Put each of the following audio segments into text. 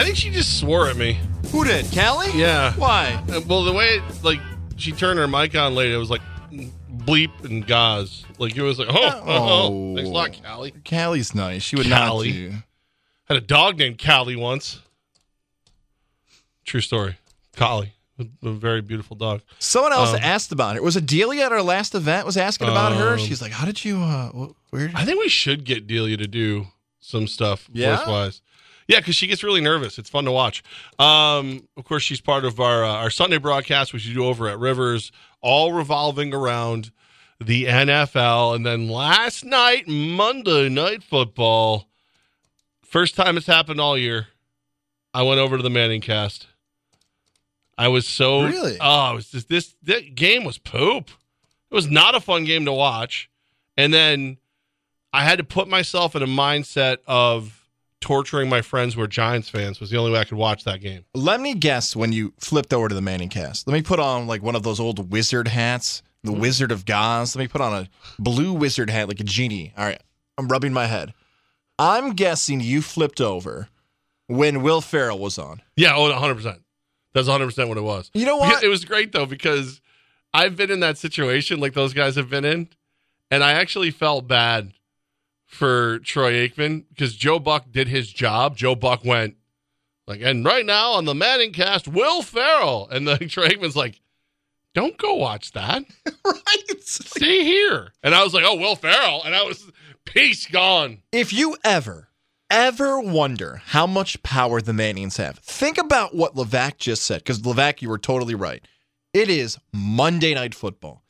I think she just swore at me. Who did? Callie? Yeah. Why? Uh, Well, the way like she turned her mic on later, it was like bleep and Goz. Like it was like, oh, oh, Oh. thanks a lot, Callie. Callie's nice. She would Callie. not do. Had a dog named Callie once. True story. Callie, a, a very beautiful dog. Someone else Um, asked about it. Was it Delia at our last event was asking about her? Um, She's like, "How did you? uh wh- Where?" I think we should get Delia to do some stuff Yeah? voice wise. Yeah, because she gets really nervous. It's fun to watch. Um, of course, she's part of our uh, our Sunday broadcast, which you do over at Rivers, all revolving around the NFL. And then last night, Monday Night Football, first time it's happened all year. I went over to the Manning cast. I was so Really? Oh, it was just this, this game was poop. It was not a fun game to watch. And then I had to put myself in a mindset of torturing my friends who are Giants fans was the only way I could watch that game. Let me guess when you flipped over to the Manning cast. Let me put on like one of those old wizard hats, the Mm-hmm. Wizard of Goz. Let me put on a blue wizard hat like a genie. All right, I'm rubbing my head. I'm guessing you flipped over when Will Ferrell was on. Yeah, oh, 100%. That's 100% what it was. You know what? It was great though because I've been in that situation like those guys have been in and I actually felt bad for Troy Aikman because Joe Buck did his job. Joe Buck went like, and right now on the Manning cast, Will Ferrell. And then Troy Aikman's like, don't go watch that. right. Stay here. And I was like, oh, Will Ferrell. And I was, peace gone. If you ever, ever wonder how much power the Mannings have, think about what Levack just said. Because Levack, you were totally right. It is Monday Night Football.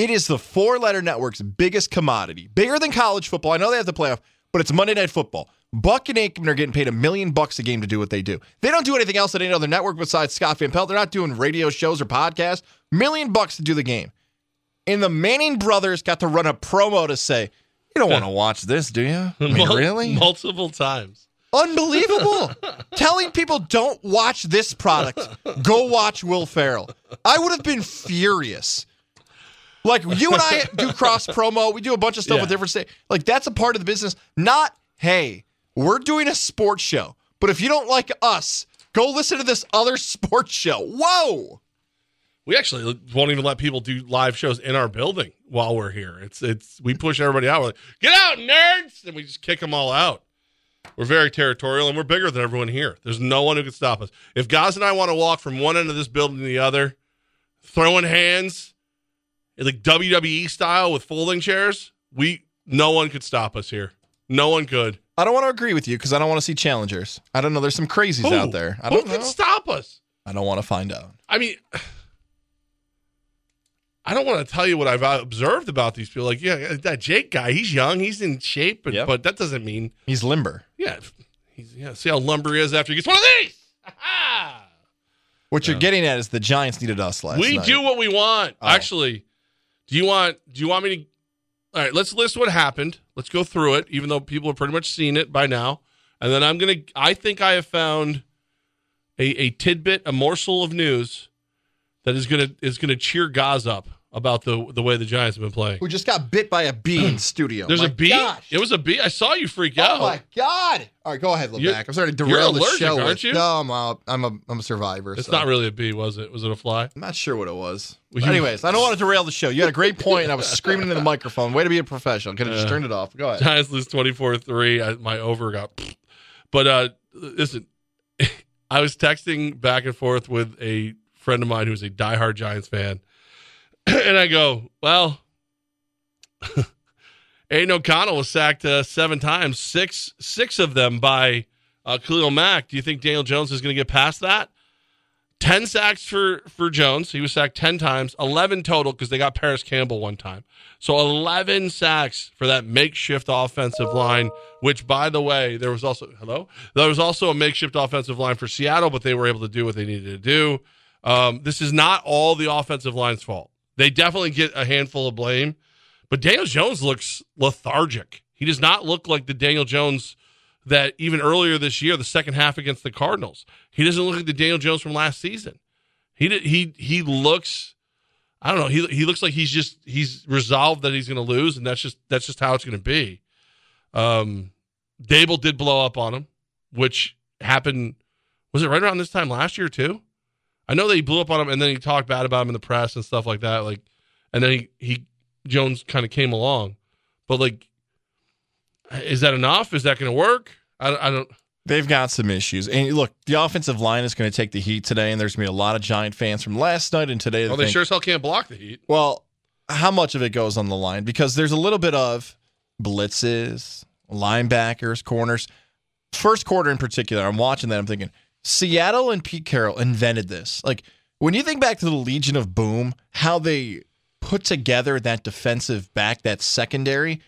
It is the four-letter network's biggest commodity, bigger than college football. I know they have the playoff, but it's Monday Night Football. Buck and Aikman are getting paid a million bucks a game to do what they do. They don't do anything else at any other network besides Scott Van Pelt. They're not doing radio shows or podcasts. Million bucks to do the game. And the Manning brothers got to run a promo to say, "You don't want to watch this, do you? I mean, Mul- really? Multiple times. Unbelievable. Telling people don't watch this product, go watch Will Ferrell. I would have been furious. Like you and I do cross promo, we do a bunch of stuff Yeah. with different state. Like that's a part of the business. Not hey, we're doing a sports show, but if you don't like us, go listen to this other sports show. Whoa. We actually won't even let people do live shows in our building while we're here. It's it's we push everybody out. We're like, get out, nerds, and we just kick them all out. We're very territorial and we're bigger than everyone here. There's no one who can stop us. If guys and I want to walk from one end of this building to the other, throwing hands, like WWE style with folding chairs, we no one could stop us here. No one could. I don't want to agree with you because I don't want to see challengers. I don't know. There's some crazies Who? out there. I Who don't can know. stop us? I don't want to find out. I mean, I don't want to tell you what I've observed about these people. Like, yeah, that Jake guy, he's young, he's in shape, but, Yep. but that doesn't mean, He's limber. yeah, he's yeah. See how lumber he is after he gets one of these. What you're getting at is the Giants needed us last we night. do what we want. Oh. Actually, do you want? Do you want me to? All right, let's list what happened. Let's go through it, even though people have pretty much seen it by now. And then I'm gonna. I think I have found a, a tidbit, a morsel of news that is gonna is gonna cheer Goz up about the the way the Giants have been playing. Who just got bit by a bee in studio. There's My a bee. Gosh. It was a bee. I saw you freak Oh out. Oh my god! All right, go ahead, Levack. I'm sorry to derail the show. aren't you? No, I'm a, I'm a I'm a survivor. It's so. not really a bee, was it? Was it a fly? I'm not sure what it was. You- anyways, I don't want to derail the show. You had a great point, and I was screaming into the microphone. Way to be a professional. Could have just Yeah. turned it off. Go ahead. Giants lose 24 3. My over got. But uh listen, I was texting back and forth with a friend of mine who's a diehard Giants fan. and I go, well, Aidan O'Connell was sacked uh, seven times, six six of them by uh, Khalil Mack. Do you think Daniel Jones is going to get past that? 10 sacks for, for Jones. He was sacked 10 times, 11 total because they got Parris Campbell one time. So 11 sacks for that makeshift offensive line, which, by the way, there was also, hello? There was also a makeshift offensive line for Seattle, but they were able to do what they needed to do. Um, this is not all the offensive line's fault. They definitely get a handful of blame, but Daniel Jones looks lethargic. He does not look like the Daniel Jones that even earlier this year, the second half against the Cardinals. He doesn't look like the Daniel Jones from last season. He did, he he looks I don't know. He he looks like he's just he's resolved that he's going to lose, and that's just that's just how it's going to be. Um, Daboll did blow up on him, which happened Was it right around this time last year too? I know they blew up on him, and then he talked bad about him in the press and stuff like that. Like, and then he he Jones kind of came along, but like, is that enough? Is that going to work? I, I don't. They've got some issues. And look, the offensive line is going to take the heat today, and there's going to be a lot of Giant fans from last night and today. Well, oh, they think- sure as hell can't block the Heat. Well, how much of it goes on the line? Because there's a little bit of blitzes, linebackers, corners. First quarter in particular, I'm watching that. I'm thinking Seattle and Pete Carroll invented this. Like when you think back to the Legion of Boom, how they put together that defensive back, that secondary.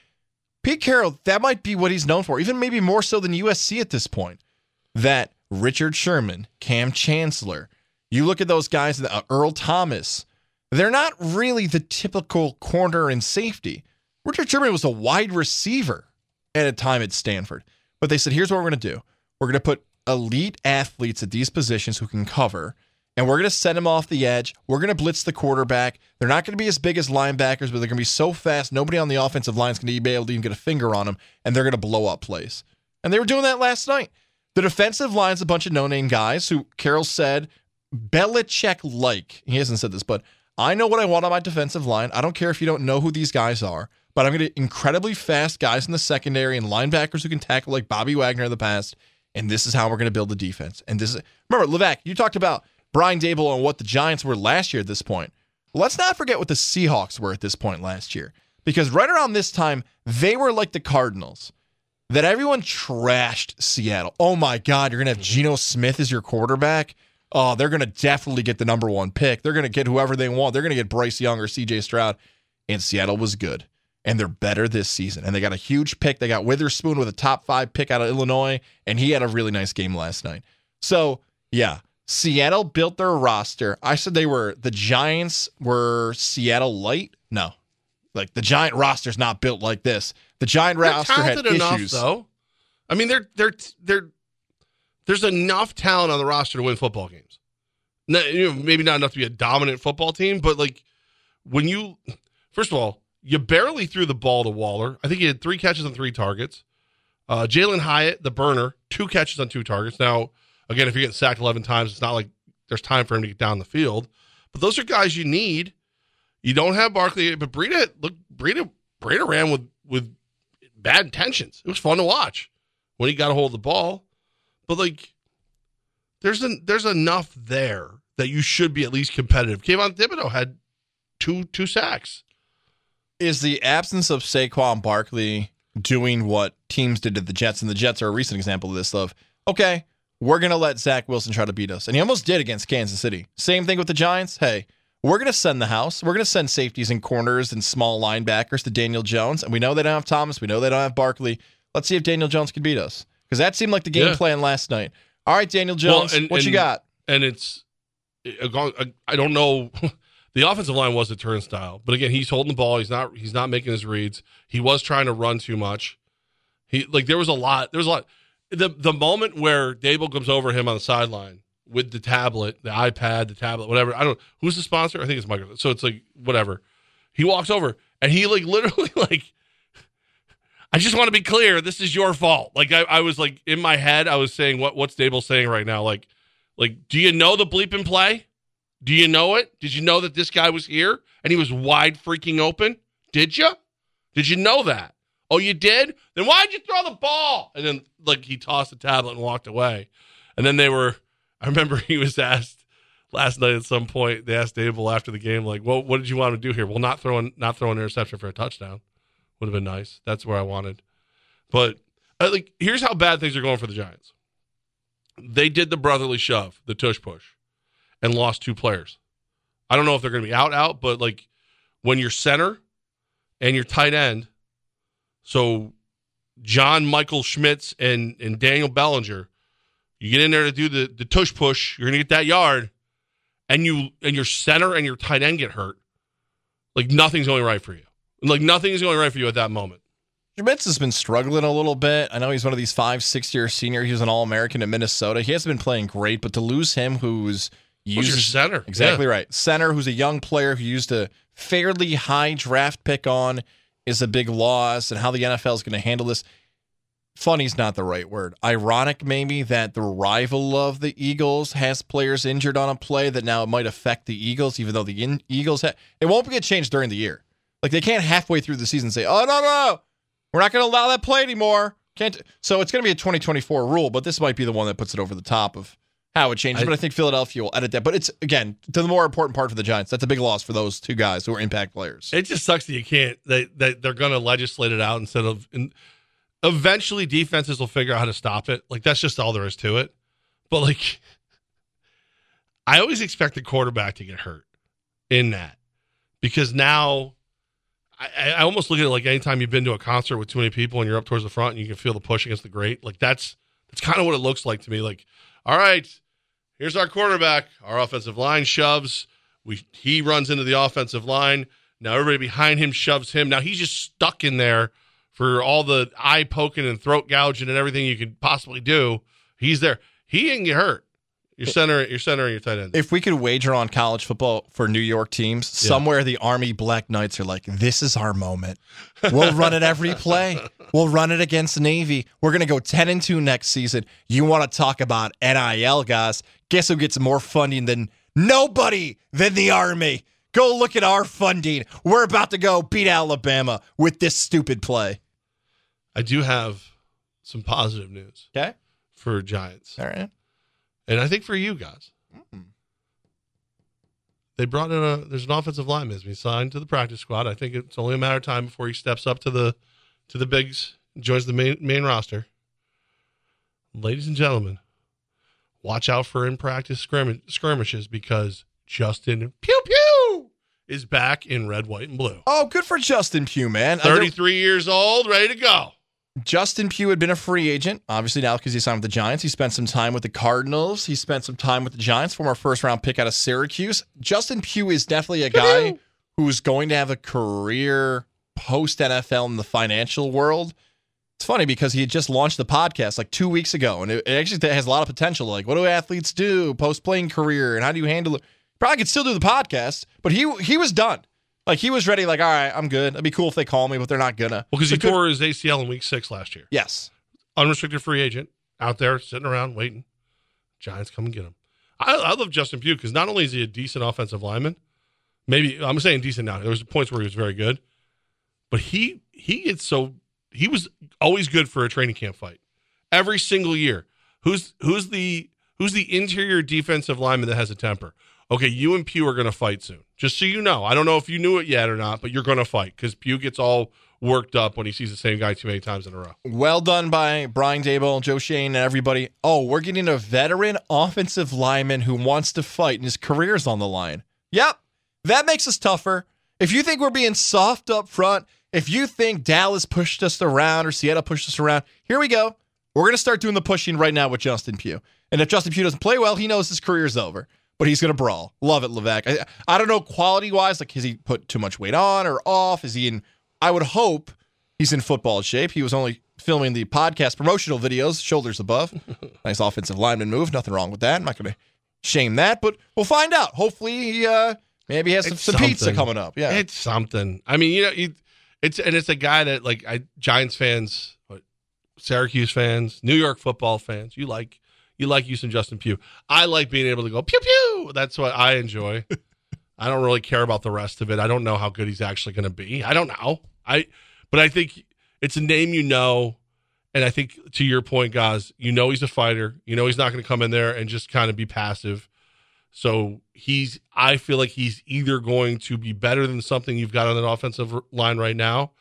Pete Carroll, that might be what he's known for, even maybe more so than USC at this point. That Richard Sherman, Kam Chancellor, you look at those guys, uh, Earl Thomas, they're not really the typical corner and safety. Richard Sherman was a wide receiver at a time at Stanford. But they said, here's what we're going to do we're going to put elite athletes at these positions who can cover, and we're going to send them off the edge. We're going to blitz the quarterback. They're not going to be as big as linebackers, but they're going to be so fast, nobody on the offensive line is going to be able to even get a finger on them, and they're going to blow up plays. And they were doing that last night. The defensive line's a bunch of no name guys who Carroll said Belichick like. He hasn't said this, but I know what I want on my defensive line. I don't care if you don't know who these guys are, but I'm going to incredibly fast guys in the secondary and linebackers who can tackle like Bobby Wagner in the past. And this is how we're going to build the defense. And this is remember, Levack, you talked about Brian Daboll and what the Giants were last year at this point. Let's not forget what the Seahawks were at this point last year. Because right around this time, they were like the Cardinals that everyone trashed Seattle. Oh my God, you're going to have Geno Smith as your quarterback. Oh, they're going to definitely get the number one pick. They're going to get whoever they want. They're going to get Bryce Young or CJ Stroud. And Seattle was good. And they're better this season. And they got a huge pick. They got Witherspoon with a top five pick out of Illinois. And he had a really nice game last night. So, yeah, Seattle built their roster. I said they were, the Giants were Seattle light. No. Like the Giant roster's not built like this. The Giant They're roster had enough, issues. though. I mean, they're they're they're there's enough talent on the roster to win football games. No, you know, maybe not enough to be a dominant football team, but like when you, first of all, you barely threw the ball to Waller. I think he had three catches on three targets. Uh, Jalin Hyatt, the burner, two catches on two targets. Now, again, if you're getting sacked 11 times, it's not like there's time for him to get down the field. But those are guys you need. You don't have Barkley, but Breida, look, Breida, Breida ran with with bad intentions. It was fun to watch when he got a hold of the ball. But like, there's an there's enough there that you should be at least competitive. Kayvon Thibodeaux had two two sacks. Is the absence of Saquon Barkley doing what teams did to the Jets, and the Jets are a recent example of this. Of okay, we're gonna let Zach Wilson try to beat us, and he almost did against Kansas City. Same thing with the Giants. Hey, we're gonna send the house. We're gonna send safeties and corners and small linebackers to Daniel Jones, and we know they don't have Thomas. We know they don't have Barkley. Let's see if Daniel Jones can beat us because that seemed like the game Yeah. plan last night. All right, Daniel Jones, and- what you got? and it's I don't know. The offensive line was a turnstile, but again, he's holding the ball. He's not. He's not making his reads. He was trying to run too much. He like there was a lot. There was a lot. The the moment where Daboll comes over him on the sideline with the tablet, the iPad, the tablet, whatever. I don't. Who's the sponsor? I think it's Microsoft. So it's like whatever. He walks over and he like literally like. I just want to be clear. This is your fault. Like I, I was like in my head, I was saying what what's Daboll saying right now? Like, like, do you know the bleep play? Do you know it? Did you know that this guy was here and he was wide freaking open? Did you? Did you know that? Oh, you did? Then why'd you throw the ball? And then like he tossed the tablet and walked away. And then they were I remember he was asked last night at some point, they asked Daboll after the game, like, well, what did you want to do here? Well, not throwing not throwing an interception for a touchdown. Would have been nice. That's where I wanted. But uh, like here's how bad things are going for the Giants. They did the brotherly shove, the tush push and lost two players. I don't know if they're going to be out out, but like when your center and your tight end, so John Michael Schmitz and and Daniel Bellinger, you get in there to do the the tush push, you're going to get that yard, and you and your center and your tight end get hurt. Like nothing's going right for you. Like nothing is going right for you at that moment. Schmitz has been struggling a little bit. I know he's one of these five, six year senior. He was an All American at Minnesota. He hasn't been playing great, but to lose him, who's Who's your center? exactly right, center, who's a young player who used a fairly high draft pick on, is a big loss. And how the NFL is going to handle this. funny's not the right word. Ironic, maybe, that the rival of the Eagles has players injured on a play that now it might affect the Eagles, even though the in- Eagles ha- it won't get changed during the year. Like they can't halfway through the season say, "Oh no, no, no. we're not going to allow that play anymore." Can't. So it's going to be a 2024 rule, but this might be the one that puts it over the top of how it changes. I- but I think Philadelphia will edit that. But it's again to the more important part for the Giants. That's a big loss for those two guys who are impact players. It just sucks that you can't. That that they're going to legislate it out instead of. And eventually, defenses will figure out how to stop it. Like that's just all there is to it. But like, I always expect the quarterback to get hurt in that because now. I, I almost look at it like anytime you've been to a concert with too many people and you're up towards the front and you can feel the push against the grate. Like that's that's kind of what it looks like to me. Like, all right, here's our quarterback. Our offensive line shoves. We he runs into the offensive line. Now everybody behind him shoves him. Now he's just stuck in there for all the eye poking and throat gouging and everything you could possibly do. He's there. He didn't get hurt. Your center, your center, and your tight end. If we could wager on college football for New York teams, somewhere the Army Black Knights are like, this is our moment. We'll run it every play. We'll run it against Navy. We're going to go 10 and 2 next season. You want to talk about NIL, guys? Guess who gets more funding than nobody than the Army? Go look at our funding. We're about to go beat Alabama with this stupid play. I do have some positive news Okay. for Giants, All right. And I think for you guys. They brought in a. There's an offensive lineman been signed to the practice squad. I think it's only a matter of time before he steps up to the to the bigs, joins the main main roster. Ladies and gentlemen, watch out for in practice skirm- skirmishes because Justin Pew Pew is back in red, white, and blue. Oh, good for Justin Pugh, man. Uh, 33 years old, ready to go. Justin Pugh had been a free agent, obviously now because he signed with the Giants. He spent some time with the Cardinals. He spent some time with the Giants, former first round pick out of Syracuse. Justin Pugh is definitely a guy who's going to have a career post NFL in the financial world. It's funny because he had just launched the podcast like two weeks ago, and it, it actually has a lot of potential. Like, what do athletes do post playing career, and how do you handle it? Probably could still do the podcast, but he he was done. Like he was ready. Like, all right, I'm good. It'd be cool if they call me, but they're not gonna. Well, because he good- tore his ACL in week six last year. Yes, Unrestricted free agent out there sitting around waiting. Giants come and get him. I, I love Justin Pugh because not only is he a decent offensive lineman, maybe I'm saying decent now. There was points where he was very good, but he he gets so he was always good for a training camp fight every single year. Who's who's the who's the interior defensive lineman that has a temper? Okay, you and Pugh are going to fight soon. Just so you know, I don't know if you knew it yet or not, but you're going to fight because Pugh gets all worked up when he sees the same guy too many times in a row. Well done by Brian Daboll, Joe Schoen, and everybody. Oh, we're getting a veteran offensive lineman who wants to fight and his career's on the line. Yep. That makes us tougher. If you think we're being soft up front, if you think Dallas pushed us around or Seattle pushed us around, here we go. We're going to start doing the pushing right now with Justin Pugh. And if Justin Pugh doesn't play well, he knows his career's over. But he's going to brawl. Love it, Levack. I, I don't know quality wise, like, has he put too much weight on or off? Is he in? I would hope he's in football shape. He was only filming the podcast promotional videos, shoulders above. nice offensive lineman move. Nothing wrong with that. I'm not going to shame that, but we'll find out. Hopefully, he uh, maybe has some, some pizza coming up. Yeah. It's something. I mean, you know, you, it's and it's a guy that like I Giants fans, Syracuse fans, New York football fans. You like you like you some Justin Pugh. I like being able to go pew pew. That's what I enjoy. I don't really care about the rest of it. I don't know how good he's actually going to be. I don't know. I but I think it's a name you know. And I think to your point, guys, you know he's a fighter. You know he's not going to come in there and just kind of be passive. So he's, I feel like he's either going to be better than something you've got on that offensive line right now,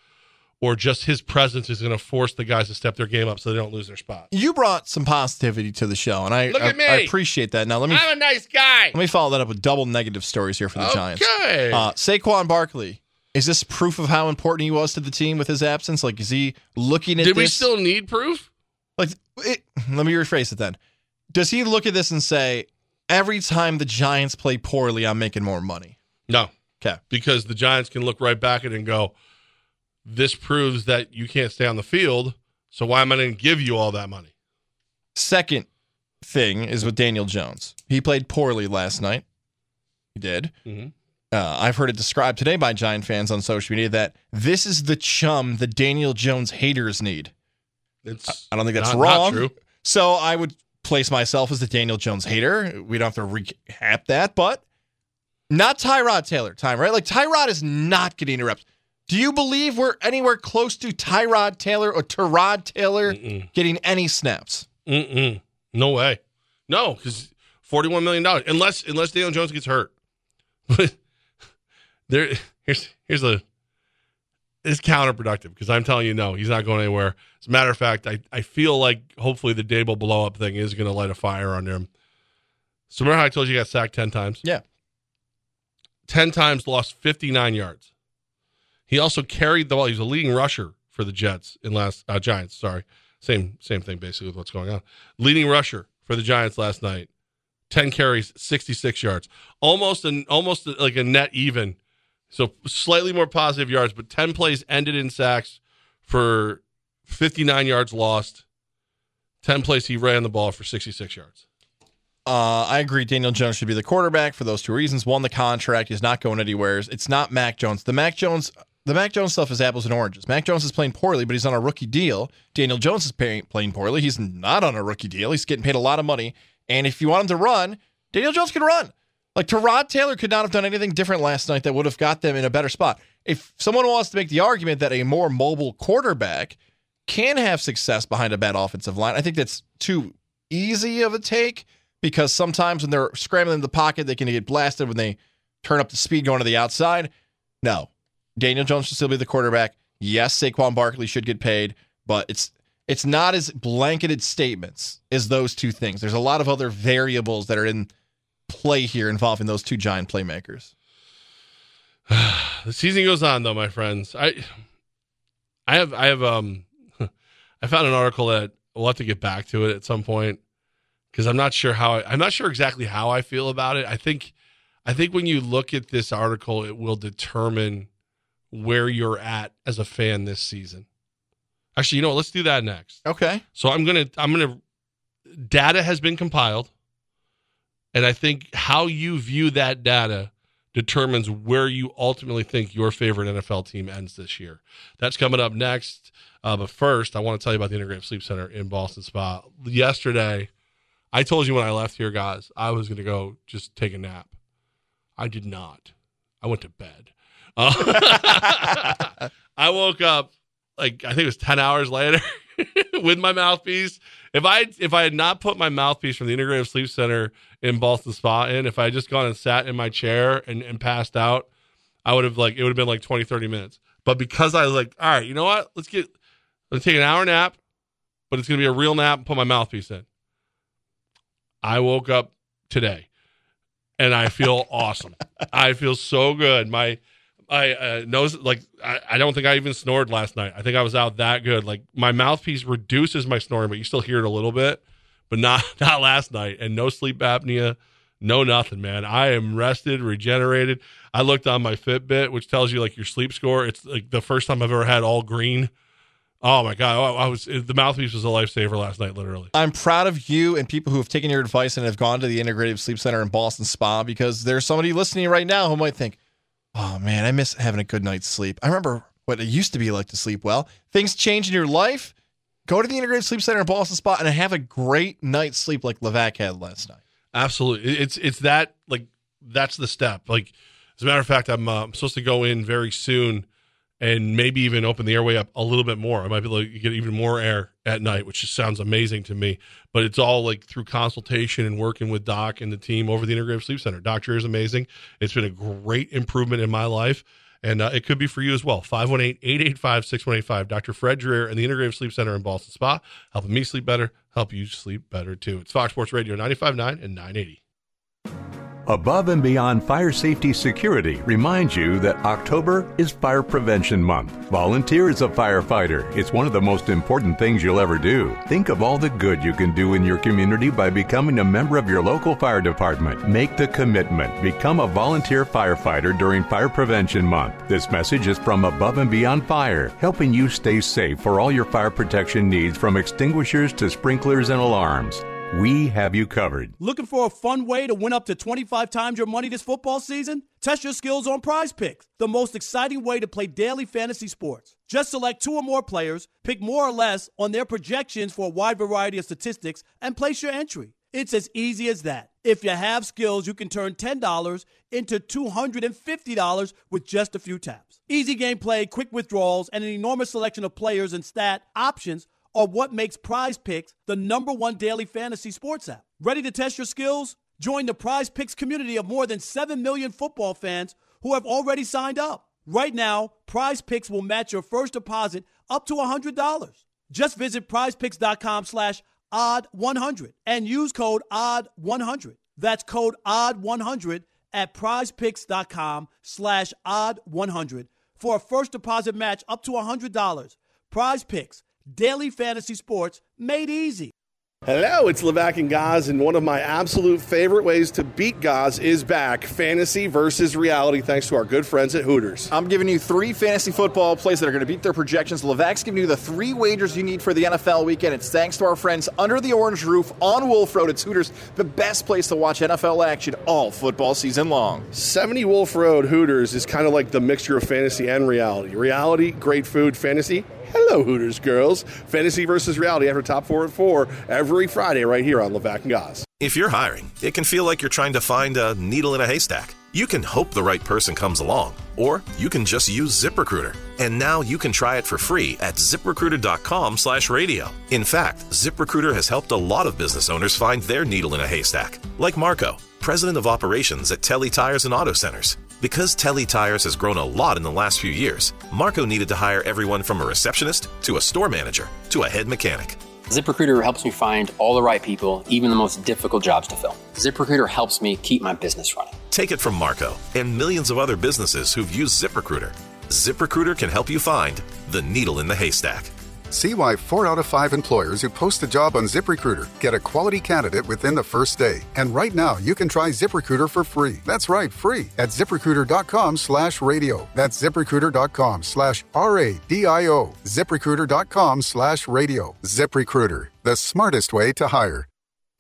or just his presence is going to force the guys to step their game up so they don't lose their spot. you brought some positivity to the show, and I, I. I appreciate that. Now let me I'm a nice guy. let me follow that up with double negative stories here for the Giants. Okay. Uh, Saquon Barkley. Is this proof of how important he was to the team with his absence? Like, is he looking at Did we still need proof? like it, let me rephrase it then does he look at this and say every time the giants play poorly i'm making more money No. okay Because the Giants can look right back at it and go, this proves that you can't stay on the field. So why am I going to give you all that money? second thing is with daniel jones he played poorly last night he did Mhm. uh, i've heard it described today by giant fans on social media that this is the chum the daniel jones haters need It's I don't think that's not- not wrong. true. So I would place myself as the Daniel Jones hater. We don't have to recap that, but not Tyrod Taylor time, right? Like Tyrod is not getting reps. Do you believe we're anywhere close to Tyrod Taylor or Tyrod Taylor Mm-mm. getting any snaps? Mm-mm. No way. No, because forty-one million dollars. Unless unless Daniel Jones gets hurt. But there, here's here's a. It's counterproductive because I'm telling you, no, he's not going anywhere. As a matter of fact, I, I feel like hopefully the Daboll blow up thing is going to light a fire under him. So remember how I told you he got sacked ten times? Yeah. Ten times, lost 59 yards. He also carried the ball. He was a leading rusher for the Jets in last uh, Giants. Sorry, same same thing basically with what's going on. Leading rusher for the Giants last night. 10 carries, 66 yards. Almost an almost like a net even. So slightly more positive yards, but 10 plays ended in sacks for 59 yards lost. 10 plays he ran the ball for 66 yards. Uh, I agree. Daniel Jones should be the quarterback for those two reasons. One, the contract is not going anywhere. It's not Mac Jones. The Mac Jones, the Mac Jones stuff is apples and oranges. Mac Jones is playing poorly, but he's on a rookie deal. Daniel Jones is paying, playing poorly. He's not on a rookie deal. He's getting paid a lot of money. And if you want him to run, Daniel Jones can run. Like Tyrod Taylor could not have done anything different last night that would have got them in a better spot. If someone wants to make the argument that a more mobile quarterback can have success behind a bad offensive line, I think that's too easy of a take because sometimes when they're scrambling in the pocket, they can get blasted when they turn up the speed going to the outside. No, Daniel Jones should still be the quarterback. Yes, Saquon Barkley should get paid, but it's it's not as blanketed statements as those two things. There's a lot of other variables that are in play here involving those two giant playmakers. the season goes on though, my friends. I I have I have um I found an article that we'll have to get back to it at some point because I'm not sure how I, I'm not sure exactly how I feel about it. I think I think when you look at this article, it will determine where you're at as a fan this season. Actually, you know what? Let's do that next. Okay. So I'm gonna I'm gonna data has been compiled, and I think how you view that data determines where you ultimately think your favorite NFL team ends this year. That's coming up next. Uh, but first, I want to tell you about the Integrative Sleep Center in Ballston Spa. Yesterday, I told you when I left here, guys, I was going to go just take a nap. I did not. I went to bed. Uh, I woke up like I think it was ten hours later with my mouthpiece. If I if I had not put my mouthpiece from the Integrative Sleep Center in Ballston Spa in, if I had just gone and sat in my chair and, and passed out, I would have like it would have been like 20, 30 minutes. But because I was like, all right, you know what? Let's get let's take an hour nap, but it's gonna be a real nap and put my mouthpiece in. I woke up today and I feel awesome. I feel so good. My I uh, nose like I, I don't think I even snored last night. I think I was out that good. Like my mouthpiece reduces my snoring, but you still hear it a little bit, but not not last night. And no sleep apnea, no nothing, man. I am rested, regenerated. I looked on my Fitbit, which tells you like your sleep score. It's like the first time I've ever had all green. Oh my god, I, I was the mouthpiece was a lifesaver last night, literally. I'm proud of you and people who have taken your advice and have gone to the Integrative Sleep Center in Ballston Spa because there's somebody listening right now who might think, oh man, I miss having a good night's sleep. I remember what it used to be like to sleep well. Things change in your life. Go to the Integrated Sleep Center in Ballston Spa and have a great night's sleep like Levack had last night. Absolutely, it's it's that like that's the step. Like as a matter of fact, I'm, uh, I'm supposed to go in very soon and maybe even open the airway up a little bit more. I might be able to get even more air at night, which just sounds amazing to me. But it's all like through consultation and working with Doc and the team over the Integrative Sleep Center. Doctor is amazing. It's been a great improvement in my life. And uh, it could be for you as well. 518 885 6185. Dr. Fred Dreer and the Integrative Sleep Center in Ballston Spa, helping me sleep better, help you sleep better too. It's Fox Sports Radio 95.9 and 980. Above and Beyond Fire Safety Security reminds you that October is Fire Prevention Month. Volunteer as a firefighter. It's one of the most important things you'll ever do. Think of all the good you can do in your community by becoming a member of your local fire department. Make the commitment. Become a volunteer firefighter during Fire Prevention Month. This message is from Above and Beyond Fire, helping you stay safe for all your fire protection needs from extinguishers to sprinklers and alarms. We have you covered. Looking for a fun way to win up to 25 times your money this football season? Test your skills on prize picks, the most exciting way to play daily fantasy sports. Just select two or more players, pick more or less on their projections for a wide variety of statistics, and place your entry. It's as easy as that. If you have skills, you can turn $10 into $250 with just a few taps. Easy gameplay, quick withdrawals, and an enormous selection of players and stat options are what makes Prize Picks the number one daily fantasy sports app. Ready to test your skills? Join the Prize Picks community of more than 7 million football fans who have already signed up. Right now, Prize Picks will match your first deposit up to $100. Just visit prizepicks.com slash odd 100 and use code odd 100. That's code odd 100 at prizepicks.com slash odd 100 for a first deposit match up to $100. Prize Picks Daily fantasy sports made easy. Hello, it's Levack and Goz, and one of my absolute favorite ways to beat Goz is back fantasy versus reality, thanks to our good friends at Hooters. I'm giving you three fantasy football plays that are going to beat their projections. Levack's giving you the three wagers you need for the NFL weekend. It's thanks to our friends under the orange roof on Wolf Road. It's Hooters, the best place to watch NFL action all football season long. 70 Wolf Road Hooters is kind of like the mixture of fantasy and reality. Reality, great food, fantasy, Hello, Hooters girls. Fantasy versus reality after top four at four every Friday right here on Levack and Goz. If you're hiring, it can feel like you're trying to find a needle in a haystack. You can hope the right person comes along, or you can just use ZipRecruiter. And now you can try it for free at ziprecruiter.com slash radio. In fact, ZipRecruiter has helped a lot of business owners find their needle in a haystack, like Marco, president of operations at Telly Tires and Auto Centers. Because Telly Tires has grown a lot in the last few years, Marco needed to hire everyone from a receptionist to a store manager to a head mechanic. ZipRecruiter helps me find all the right people, even the most difficult jobs to fill. ZipRecruiter helps me keep my business running. Take it from Marco and millions of other businesses who've used ZipRecruiter. ZipRecruiter can help you find the needle in the haystack. See why four out of five employers who post a job on ZipRecruiter get a quality candidate within the first day. And right now, you can try ZipRecruiter for free. That's right, free at ziprecruiter.com slash radio. That's ziprecruiter.com slash R-A-D-I-O. ZipRecruiter.com slash radio. ZipRecruiter, the smartest way to hire.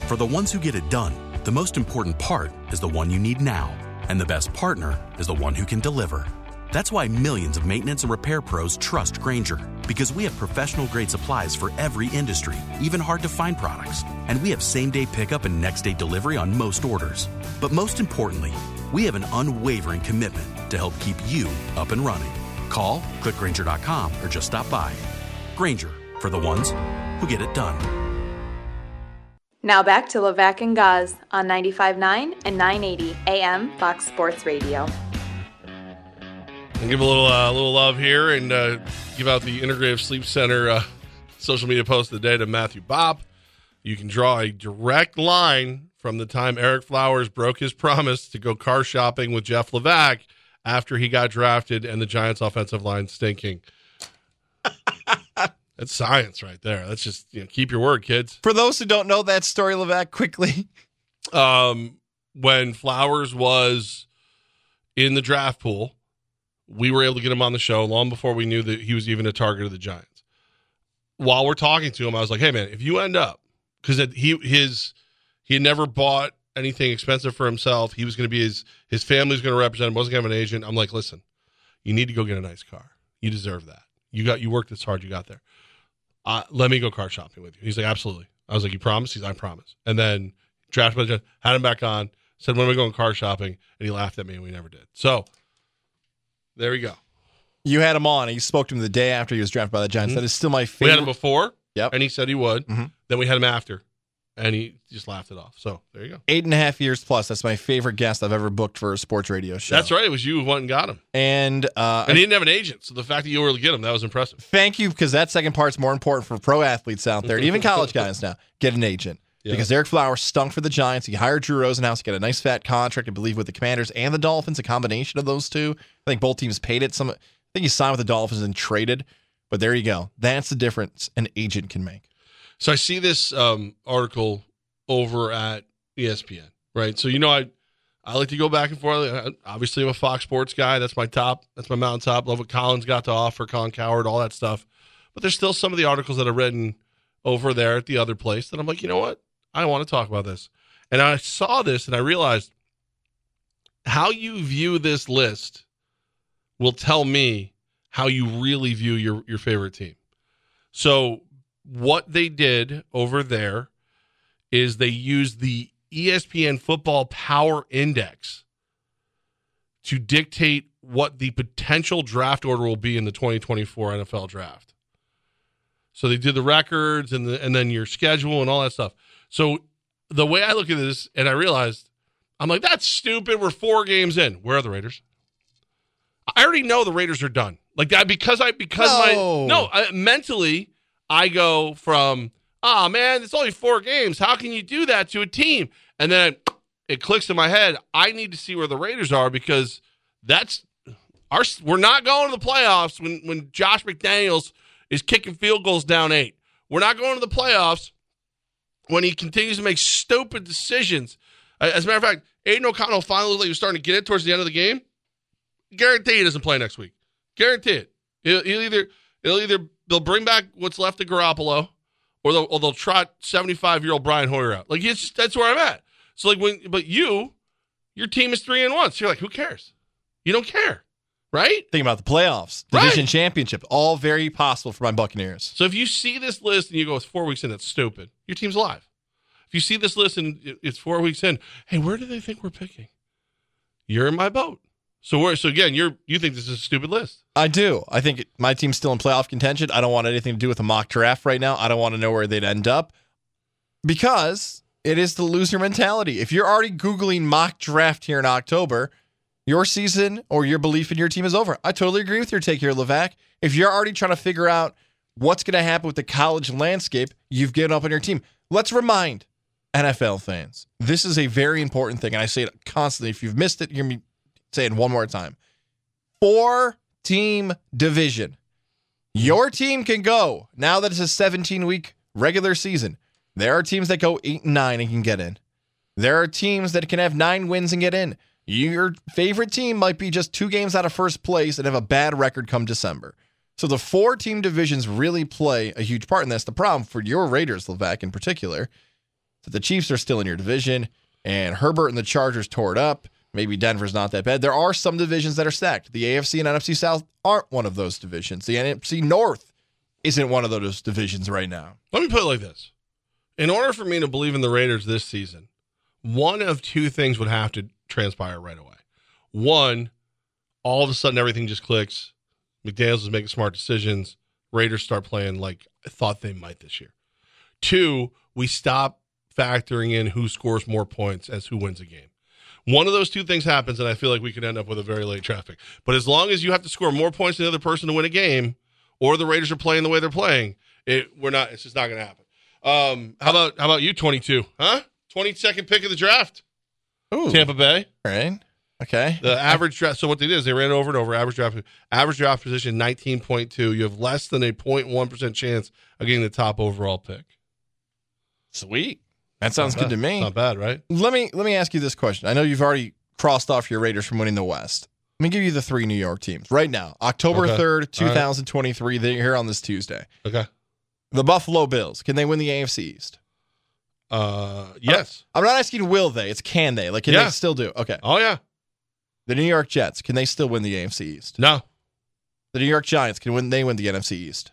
For the ones who get it done, the most important part is the one you need now. And the best partner is the one who can deliver. That's why millions of maintenance and repair pros trust Grainger, because we have professional grade supplies for every industry, even hard to find products. And we have same day pickup and next day delivery on most orders. But most importantly, we have an unwavering commitment to help keep you up and running. Call, clickgrainger.com, or just stop by. Grainger, for the ones who get it done. Now back to Levack and Goz on 95.9 and 980 AM Fox Sports Radio. And give a little uh, little love here and uh, give out the Integrative Sleep Center uh, social media post of the day to Matthew Bob. You can draw a direct line from the time Ereck Flowers broke his promise to go car shopping with Jeff Levack after he got drafted and the Giants' offensive line stinking. That's science right there. That's just you know, keep your word, kids. For those who don't know that story, Levack, quickly. Um, when Flowers was in the draft pool, we were able to get him on the show long before we knew that he was even a target of the Giants. While we're talking to him, I was like, "Hey, man, if you end up because he his he had never bought anything expensive for himself. He was going to be his his family's going to represent him. wasn't going to have an agent. I'm like, listen, you need to go get a nice car. You deserve that. You got you worked this hard. You got there. Uh, let me go car shopping with you. He's like, absolutely. I was like, you promise? He's, I promise. And then the Giants, had him back on, said, when are we going car shopping? And he laughed at me, and we never did. So there we go. You had him on. You spoke to him the day after he was drafted by the Giants. Mm-hmm. That is still my favorite. We had him before, Yep. and he said he would. Mm-hmm. Then we had him after, and he just laughed it off. So there you go. Eight and a half years plus. That's my favorite guest I've ever booked for a sports radio show. That's right. It was you who went and got him. And uh, And he didn't have an agent. So the fact that you were able to get him, that was impressive. thank you because that second part's more important for pro athletes out there, even college guys now. Get an agent. Yeah. Because Ereck Flowers stunk for the Giants. He hired Drew Rosenhaus. He got a nice fat contract, I believe, with the Commanders and the Dolphins, a combination of those two. I think both teams paid it. Some I think he signed with the Dolphins and traded. But there you go. That's the difference an agent can make. So I see this um, article over at ESPN, right? So you know I I like to go back and forth. I- Obviously, I'm a Fox Sports guy. That's my top. That's my mountaintop. Love what Colin's got to offer, Colin Cowherd, all that stuff. But there's still some of the articles that I've written over there at the other place that I'm like, you know what? I want to talk about this. And I saw this and I realized how you view this list will tell me how you really view your, your favorite team. So, what they did over there is they used the ESPN Football Power Index to dictate what the potential draft order will be in the 2024 NFL draft. So they did the records and the, and then your schedule and all that stuff. So the way I look at this, and I realized, I'm like, that's stupid. We're four games in. Where are the Raiders? I already know the Raiders are done. Like that because I because No. my no I, mentally I go from ah man it's only four games. How can you do that to a team? And then it clicks in my head. I need to see where the Raiders are because that's our. We're not going to the playoffs when when Josh McDaniels is kicking field goals down eight. We're not going to the playoffs when he continues to make stupid decisions. As a matter of fact, Aidan O'Connell finally like was starting to get it towards the end of the game. Guarantee he doesn't play next week. Guarantee it. He'll, he'll either it'll either they'll bring back what's left of Garoppolo, or they'll or they'll trot seventy five year old Brian Hoyer out. Like it's just, that's where I'm at. So like when but you, your team is three and one. So you're like, who cares? You don't care, right? Think about the playoffs, Right. division championship, all very possible for my Buccaneers. So if you see this list and you go, it's four weeks in, that's stupid. Your team's alive. If you see this list and it's four weeks in, hey, where do they think we're picking? You're in my boat. So? So again, you're you think this is a stupid list? I do. I think my team's still in playoff contention. I don't want anything to do with a mock draft right now. I don't want to know where they'd end up because it is the loser mentality. If you're already Googling mock draft here in October, your season or your belief in your team is over. I totally agree with your take here, Levack. If you're already trying to figure out what's going to happen with the college landscape, you've given up on your team. Let's remind NFL fans this is a very important thing. And I say it constantly. If you've missed it, me say it one more time. Four team division. Your team can go now that it's a 17 week regular season. There are teams that go eight and nine and can get in. There are teams that can have nine wins and get in. Your favorite team might be just two games out of first place and have a bad record come December. So the four team divisions really play a huge part, and that's the problem for your Raiders, Levack in particular. That the Chiefs are still in your division, and Herbert and the Chargers tore it up. Maybe Denver's not that bad. There are some divisions that are stacked. The AFC and NFC South aren't one of those divisions. The NFC North isn't one of those divisions right now. Let me put it like this: In order for me to believe in the Raiders this season, one of two things would have to transpire right away. One, all of a sudden everything just clicks. McDaniels is making smart decisions. Raiders start playing like I thought they might this year. Two, we stop factoring in who scores more points as who wins a game. One of those two things happens, and I feel like we could end up with a very late traffic. But as long as you have to score more points than the other person to win a game, or the Raiders are playing the way they're playing, it we're not. It's just not going to happen. Um, how about how about you? Twenty two, huh? Twenty second pick of the draft, Ooh. Tampa Bay. All right. Okay. The average draft. So what they did is they ran over and over. Average draft. Average draft position nineteen point two. You have less than a 0.1 percent chance of getting the top overall pick. Sweet. That sounds Not good to me. Not bad, right? Let me let me ask you this question. I know you've already crossed off your Raiders from winning the West. Let me give you the three New York teams right now. October Okay. third, All two right. They're here on this Tuesday. Okay. The Buffalo Bills. Can they win the AFC East? Uh, yes. I'm not asking will they. It's can they. Like can Yeah. they still do? Okay. Oh yeah. The New York Jets. Can they still win the AFC East? No. The New York Giants. Can win? They win the NFC East?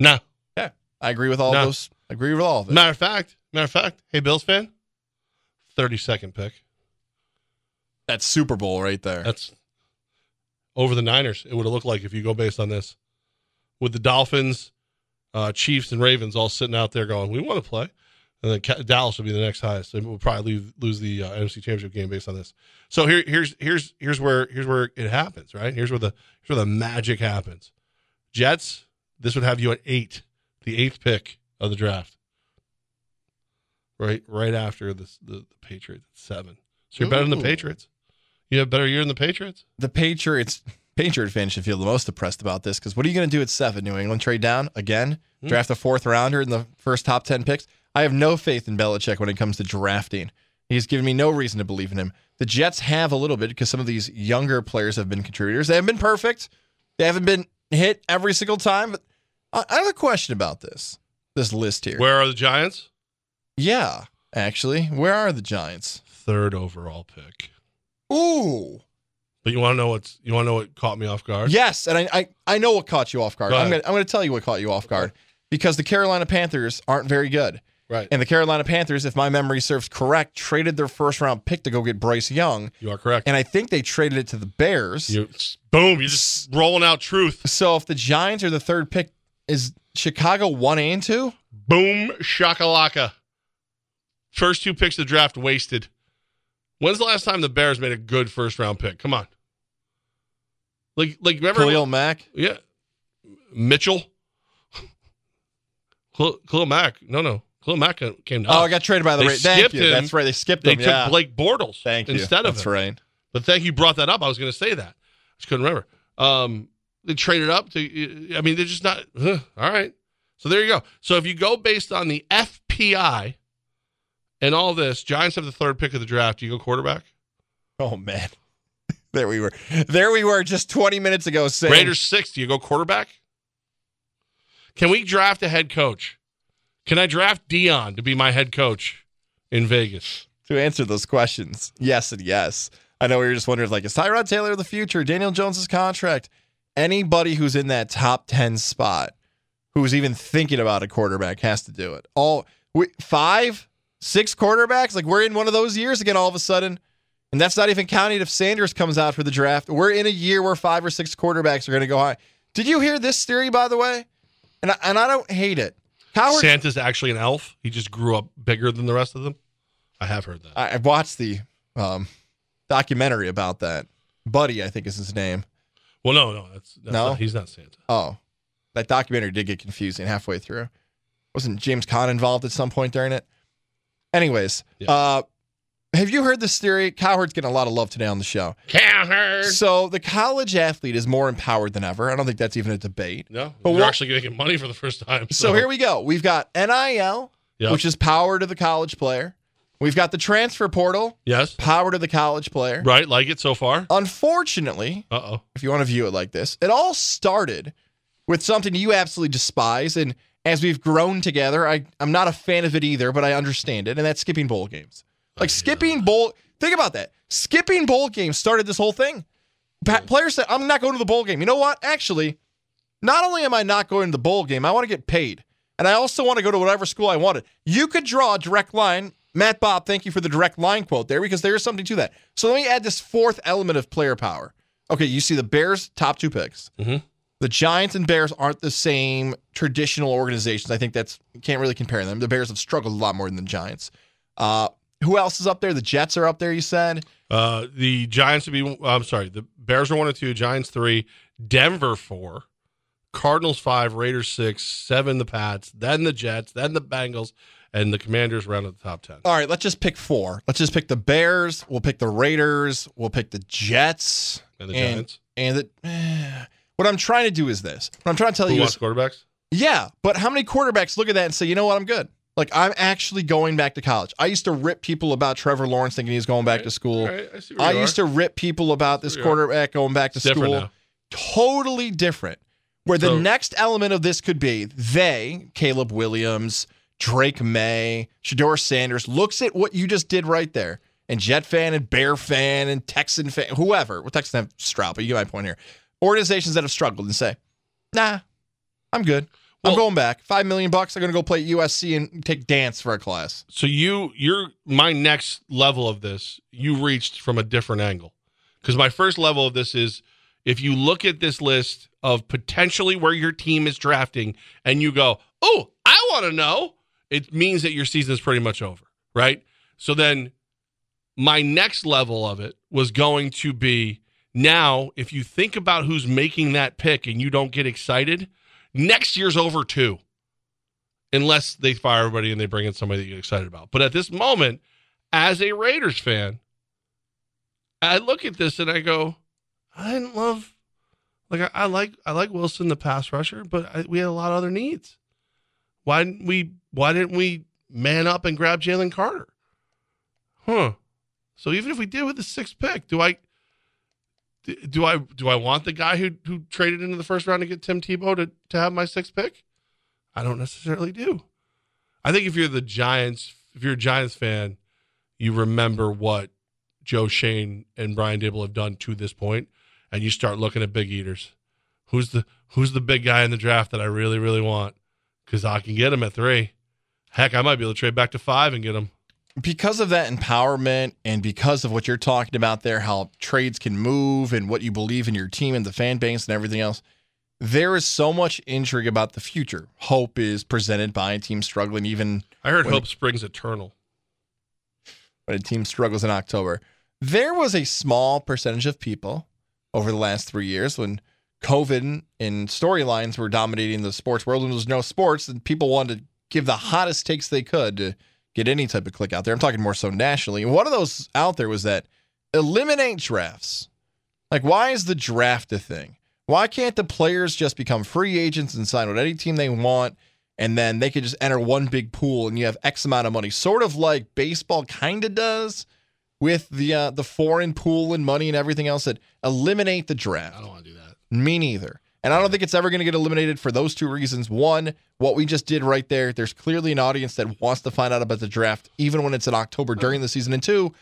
No. Yeah. I agree with all No. of those. I agree with all of it. Matter of fact. Matter of fact. Hey, Bills fan. Thirty second pick. That's Super Bowl right there. That's over the Niners. It would have looked like if you go based on this, with the Dolphins, uh, Chiefs, and Ravens all sitting out there going, "We want to play," and then Dallas would be the next highest. And we'll probably lose, lose the uh, NFC Championship game based on this. So here, here's here's here's where here's where it happens. Right here's where the here's where the magic happens. Jets. This would have you at eight, the eighth pick of the draft. Right, right after the the, the Patriots at seven. So you're better than the Patriots. You have a better year than the Patriots. the Patriots Patriot fans should feel the most depressed about this because what are you going to do at seven? New England trade down again, Hmm. draft a fourth rounder in the first top ten picks. I have no faith in Belichick when it comes to drafting. He's given me no reason to believe in him. The Jets have a little bit because some of these younger players have been contributors. They haven't been perfect. They haven't been hit every single time. But I have a question about this this list here. Where are the Giants? Yeah, actually. Where are the Giants? Third overall pick. Ooh. But you want to know what's you want to know what caught me off guard? Yes, and I, I, I know what caught you off guard. Go I'm gonna I'm gonna tell you what caught you off guard because the Carolina Panthers aren't very good. Right. And the Carolina Panthers, if my memory serves correct, traded their first round pick to go get Bryce Young. You are correct. And I think they traded it to the Bears. You, boom, you're just rolling out truth. So if the Giants are the third pick, is Chicago one and two? Boom shakalaka. First two picks of the draft wasted. When's the last time the Bears made a good first round pick? Come on. Like like remember Khalil Mack. Yeah. Mitchell. Khalil Khalil Mack. No, no. Khalil Mack came to Oh, us. I got traded by the They Raiders. Thank skipped you. him. That's right. They skipped it. They him. took yeah. Blake Bortles Thank you. instead of That's him. right. But thank you brought that up. I was going to say that. I just couldn't remember. Um, they traded up to. I mean, they're just not. huh, all right. So there you go. So if you go based on the FPI and all this, Giants have the third pick of the draft. Do you go quarterback? Oh man. There we were. There we were just 20 minutes ago saying Raiders six. Do you go quarterback? Can we draft a head coach? Can I draft Deion to be my head coach in Vegas? to answer those questions. Yes and yes. I know we were just wondering like, is Tyrod Taylor the future? Daniel Jones's contract? Anybody who's in that top 10 spot who's even thinking about a quarterback has to do it. All we, five, six quarterbacks, like we're in one of those years again all of a sudden. And that's not even counting if Sanders comes out for the draft. We're in a year where five or six quarterbacks are going to go high. Did you hear this theory, by the way? And I, and I don't hate it. Santa's actually an elf. He just grew up bigger than the rest of them. I have heard that. I, I watched the um, documentary about that. Buddy, I think is his name. Well, no, no, that's, that's No? not- he's not Santa. Oh, that documentary did get confusing halfway through. Wasn't James Caan involved at some point during it? Anyways, Yeah. uh, have you heard this theory? Cowherd's getting a lot of love today on the show. Cowherd. So the college athlete is more empowered than ever. I don't think that's even a debate. No, But we're actually get money for the first time. So here we go. We've got NIL, Yep. which is power to the college player. We've got the transfer portal, yes, power to the college player. right, like it so far. Unfortunately, Uh oh. if you want to view it like this. It all started with something you absolutely despise. And as we've grown together, I, I'm not a fan of it either, but I understand it. And that's skipping bowl games. Like skipping bowl, think about that. Skipping bowl games started this whole thing. Players said, I'm not going to the bowl game. You know what? Actually, not only am I not going to the bowl game, I want to get paid. And I also want to go to whatever school I wanted. You could draw a direct line. Matt Bob, thank you for the direct line quote there because there is something to that. So let me add this fourth element of player power. Okay, you see the Bears' top two picks. Mhm. The Giants and Bears aren't the same traditional organizations. I think that's can't really compare them. The Bears have struggled a lot more than the Giants. Uh, who else is up there? The Jets are up there. You said. Uh, the Giants would be. I'm sorry. The Bears are one and two. Giants three. Denver four. Cardinals five. Raiders six. Seven. The Pats. Then the Jets. Then the Bengals. And the Commanders round at the top ten. All right, let's just pick four. Let's just pick the Bears. We'll pick the Raiders. We'll pick the Jets And the Giants. And the, eh, what I'm trying to do is this. What I'm trying to tell Who you is, quarterbacks? yeah. But how many quarterbacks look at that and say, you know what, I'm good. Like I'm actually going back to college. I used to rip people about Trevor Lawrence thinking he's going back to school. All right, I I used to rip people about this where are. quarterback going back to It's different school. now. Totally different. Where the So- next element of this could be they, Caleb Williams, Drake Maye, Shedeur Sanders, looks at what you just did right there. And Jet fan and Bear fan and Texan fan, whoever. Well, Texans have Stroud, but you get my point here. Organizations that have struggled and say, nah, I'm good. I'm going back. Five million bucks. I'm going to go play at USC and take dance for a class. So you, you're my next level of this. You reached from a different angle because my first level of this is if you look at this list of potentially where your team is drafting and you go, oh, I want to know, it means that your season is pretty much over, right? So then my next level of it was going to be now if you think about who's making that pick and you don't get excited, next year's over too unless they fire everybody and they bring in somebody that you're excited about. But at this moment, as a Raiders fan, I look at this and I go, I didn't love, like I, I like I like Wilson the pass rusher, but I, we had a lot of other needs. Why didn't we? Why didn't we man up and grab Jalen Carter? Huh. So even if we did with the sixth pick, do I? Do I do I want the guy who who traded into the first round to get Tim Tebow to, to have my sixth pick? I don't necessarily do. I think if you're the Giants, if you're a Giants fan, you remember what Joe Schoen and Brian Daboll have done to this point, and you start looking at big eaters. Who's the who's the big guy in the draft that I really really want? Because I can get him at three. Heck, I might be able to trade back to five and get him. Because of that empowerment and because of what you're talking about there, how trades can move and what you believe in your team and the fan base and everything else, there is so much intrigue about the future. Hope is presented by a team struggling even I heard Hope Springs eternal. when a team struggles in October. There was a small percentage of people over the last three years when COVID and storylines were dominating the sports world and there was no sports and people wanted to give the hottest takes they could to get any type of click out there. I'm talking more so nationally. And one of those out there was that eliminate drafts. Like, why is the draft a thing? Why can't the players just become free agents and sign with any team they want? And then they could just enter one big pool and you have X amount of money, sort of like baseball kind of does with the uh, the foreign pool and money and everything else that eliminate the draft. I don't want to do that. Me neither. And I don't think it's ever going to get eliminated for those two reasons. One, what we just did right there, there's clearly an audience that wants to find out about the draft, even when it's in October mm-hmm. during the season. And two,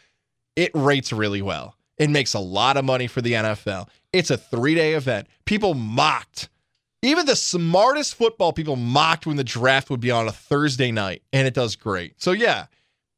it rates really well. It makes a lot of money for the NFL. It's a three day event. People mocked, even the smartest football people mocked when the draft would be on a Thursday night, and it does great. So, yeah,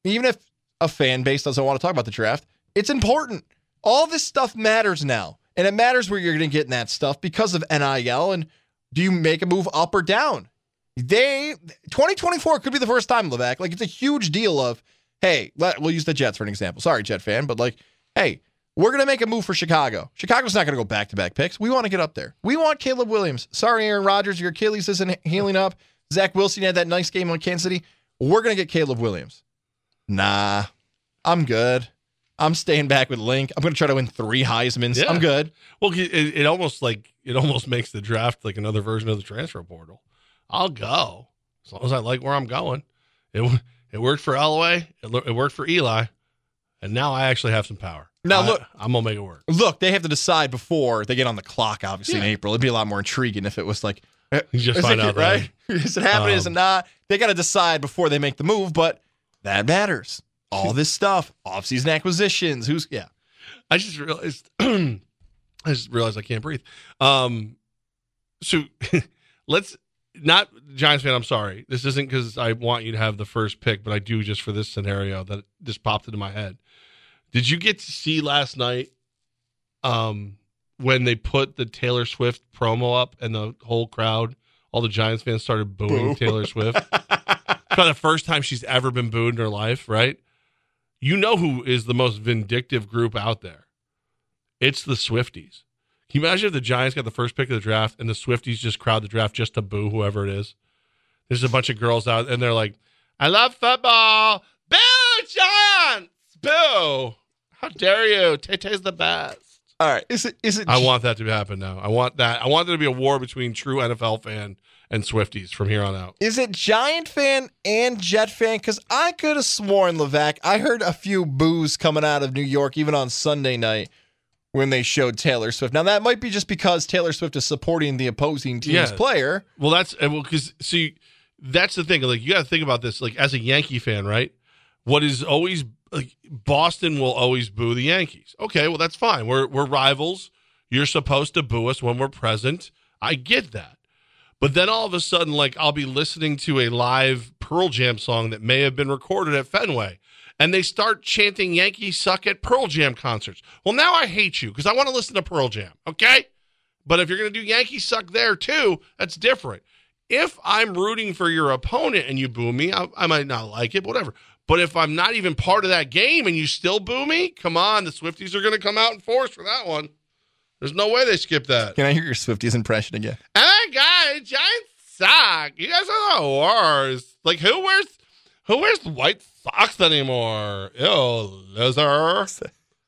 even if a fan base doesn't want to talk about the draft, it's important. All this stuff matters now. And it matters where you're going to get in that stuff because of NIL. And do you make a move up or down? They 2024 could be the first time, Levack. Like it's a huge deal of, hey, let, we'll use the Jets for an example. Sorry, Jet fan, but like, hey, we're going to make a move for Chicago. Chicago's not going to go back to back picks. We want to get up there. We want Caleb Williams. Sorry, Aaron Rodgers, your Achilles isn't healing up. Zach Wilson had that nice game on Kansas City. We're going to get Caleb Williams. Nah, I'm good. I'm staying back with Link. I'm going to try to win three Heisman's. Yeah. I'm good. Well, it, it almost like it almost makes the draft like another version of the transfer portal. I'll go as long as I like where I'm going. It it worked for Elway. It, it worked for Eli, and now I actually have some power. Now, I- look- I'm gonna make it work. Look, they have to decide before they get on the clock, obviously, in April. It'd be a lot more intriguing if it was like, You just find out right? Is it happening? is it Um, not? They got to decide before they make the move, but that matters. All this stuff, off-season acquisitions, who's, yeah. I just realized I just realized I can't breathe. Um, so let's not Giants fan. I'm sorry. This isn't because I want you to have the first pick, but I do just for this scenario that just popped into my head. Did you get to see last night? Um, when they put the Taylor Swift promo up and the whole crowd, all the Giants fans started booing Boo. Taylor Swift. for the first time she's ever been booed in her life, right? You know who is the most vindictive group out there? It's the Swifties. Can you imagine if the Giants got the first pick of the draft and the Swifties just crowd the draft just to boo whoever it is? There's a bunch of girls out and they're like, I love football. Boo, Giants! Boo! How dare you? Tay-Tay's the best. All right. Is it, is it, I want that to happen now. I want that. I want there to be a war between true NFL fan and Swifties from here on out. is it Giant fan and Jet fan? Because I could have sworn, Levack, I heard a few boos coming out of New York, even on Sunday night when they showed Taylor Swift. Now, that might be just because Taylor Swift is supporting the opposing team's Yeah. player. Well, that's and well because see, that's the thing. Like you got to think about this. Like as a Yankee fan, right? What is always like Boston will always boo the Yankees. Okay, well that's fine. We're we're rivals. You're supposed to boo us when we're present. I get that. But then all of a sudden, like I'll be listening to a live Pearl Jam song that may have been recorded at Fenway, and they start chanting "Yankees suck" at Pearl Jam concerts. Well, now I hate you because I want to listen to Pearl Jam. Okay, but if you're going to do Yankees suck there too, that's different. If I'm rooting for your opponent and you boo me, I, I might not like it, whatever. But if I'm not even part of that game and you still boo me, come on, the Swifties are going to come out in force for that one. There's no way they skip that. Can I hear your Swifties impression again? Oh my god, Giants suck. You guys are the worst. Like who wears who wears white socks anymore? Ew, loser.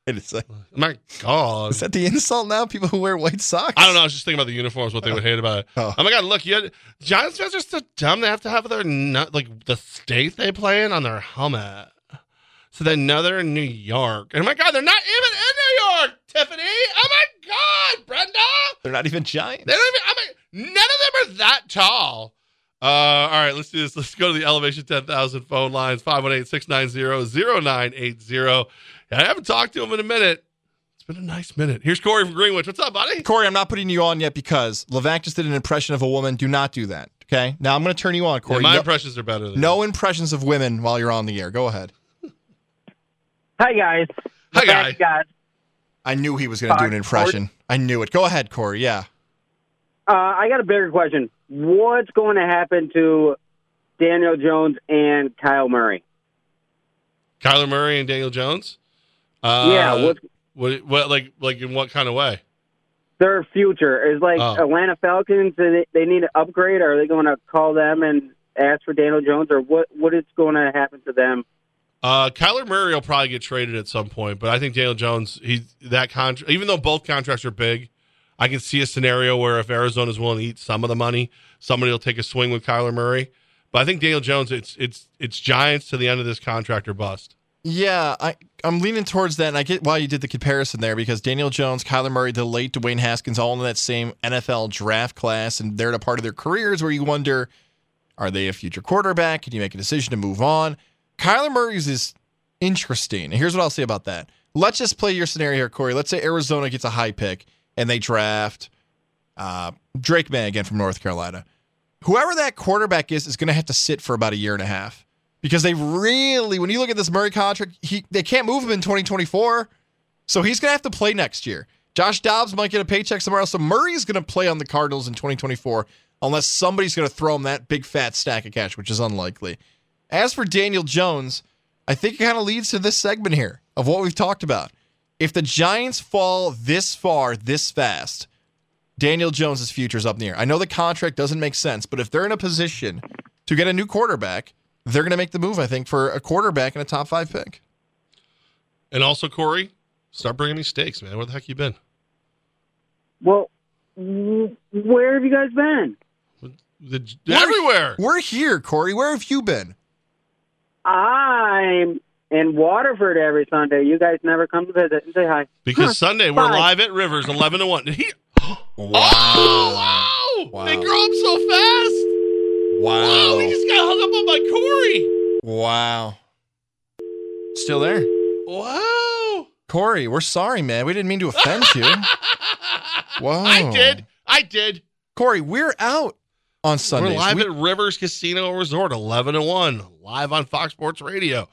It is like, My God. is that the insult now? People who wear white socks? I don't know. I was just thinking about the uniforms, what they would hate about it. Oh. Oh, my God, look, you had, Giants fans are so dumb. They have to have their, nut, like, the state they play in on their helmet. So they know they're in New York. And oh my God, they're not even in New York, Tiffany. Oh my God, Brenda. They're not even giants. They don't even, I mean, none of them are that tall. Uh, all right, let's do this. Let's go to the Elevation 10,000 phone lines 518 690 0980. I haven't talked to him in a minute. It's been a nice minute. Here's Corey from Greenwich. What's up, buddy? Corey, I'm not putting you on yet because Levack just did an impression of a woman. Do not do that. Okay. Now I'm going to turn you on, Corey. Yeah, my no, impressions are better than no impressions of women while you're on the air. Go ahead. Hi guys. Hi, Levack guy. guys. I knew he was going to do an impression. I knew it. Go ahead, Corey. Yeah. Uh, I got a bigger question. What's going to happen to Daniel Jones and Kyle Murray? Kyler Murray and Daniel Jones? Uh, yeah, what's what, what, like, like in what kind of way? their future? Is like Oh. Atlanta Falcons? They, they need to upgrade? Are they going to call them and ask for Daniel Jones, or what? What is going to happen to them? Uh, Kyler Murray will probably get traded at some point, but I think Daniel Jones, he that contract, even though both contracts are big, I can see a scenario where if Arizona's willing to eat some of the money, somebody will take a swing with Kyler Murray. But I think Daniel Jones, it's it's it's Giants to the end of this contract or bust. Yeah, I, I'm leaning towards that, and I get why you did the comparison there because Daniel Jones, Kyler Murray, the late Dwayne Haskins, all in that same NFL draft class, and they're at a part of their careers where you wonder, are they a future quarterback? Can you make a decision to move on? Kyler Murray's is interesting. Here's what I'll say about that. Let's just play your scenario here, Corey. Let's say Arizona gets a high pick and they draft uh, Drake Maye again from North Carolina. Whoever that quarterback is is going to have to sit for about a year and a half because they really, when you look at this Murray contract, he they can't move him in 2024, so he's going to have to play next year. Josh Dobbs might get a paycheck somewhere else, so Murray's going to play on the Cardinals in 2024 unless somebody's going to throw him that big fat stack of cash, which is unlikely. As for Daniel Jones, I think it kind of leads to this segment here of what we've talked about. If the Giants fall this far, this fast, Daniel Jones' future is up in the air. I know the contract doesn't make sense, but if they're in a position to get a new quarterback, they're going to make the move, I think, for a quarterback and a top five pick. And also, Corey, start bringing me steaks, man. Where the heck you been? Well, where have you guys been? The, everywhere. We're here, Corey. Where have you been? I'm in Waterford every Sunday. You guys never come to visit and say hi. Because Huh, Sunday we're bye. live at Rivers, eleven to one. Did he? Wow. Oh wow! They grow up so fast. Wow. Wow! He just got hung up on by Corey. Wow. Still there. Wow! Corey, we're sorry, man. We didn't mean to offend you. Whoa. I did. I did. Corey, we're out on Sundays. We're live We- at Rivers Casino Resort, eleven to one, live on Fox Sports Radio,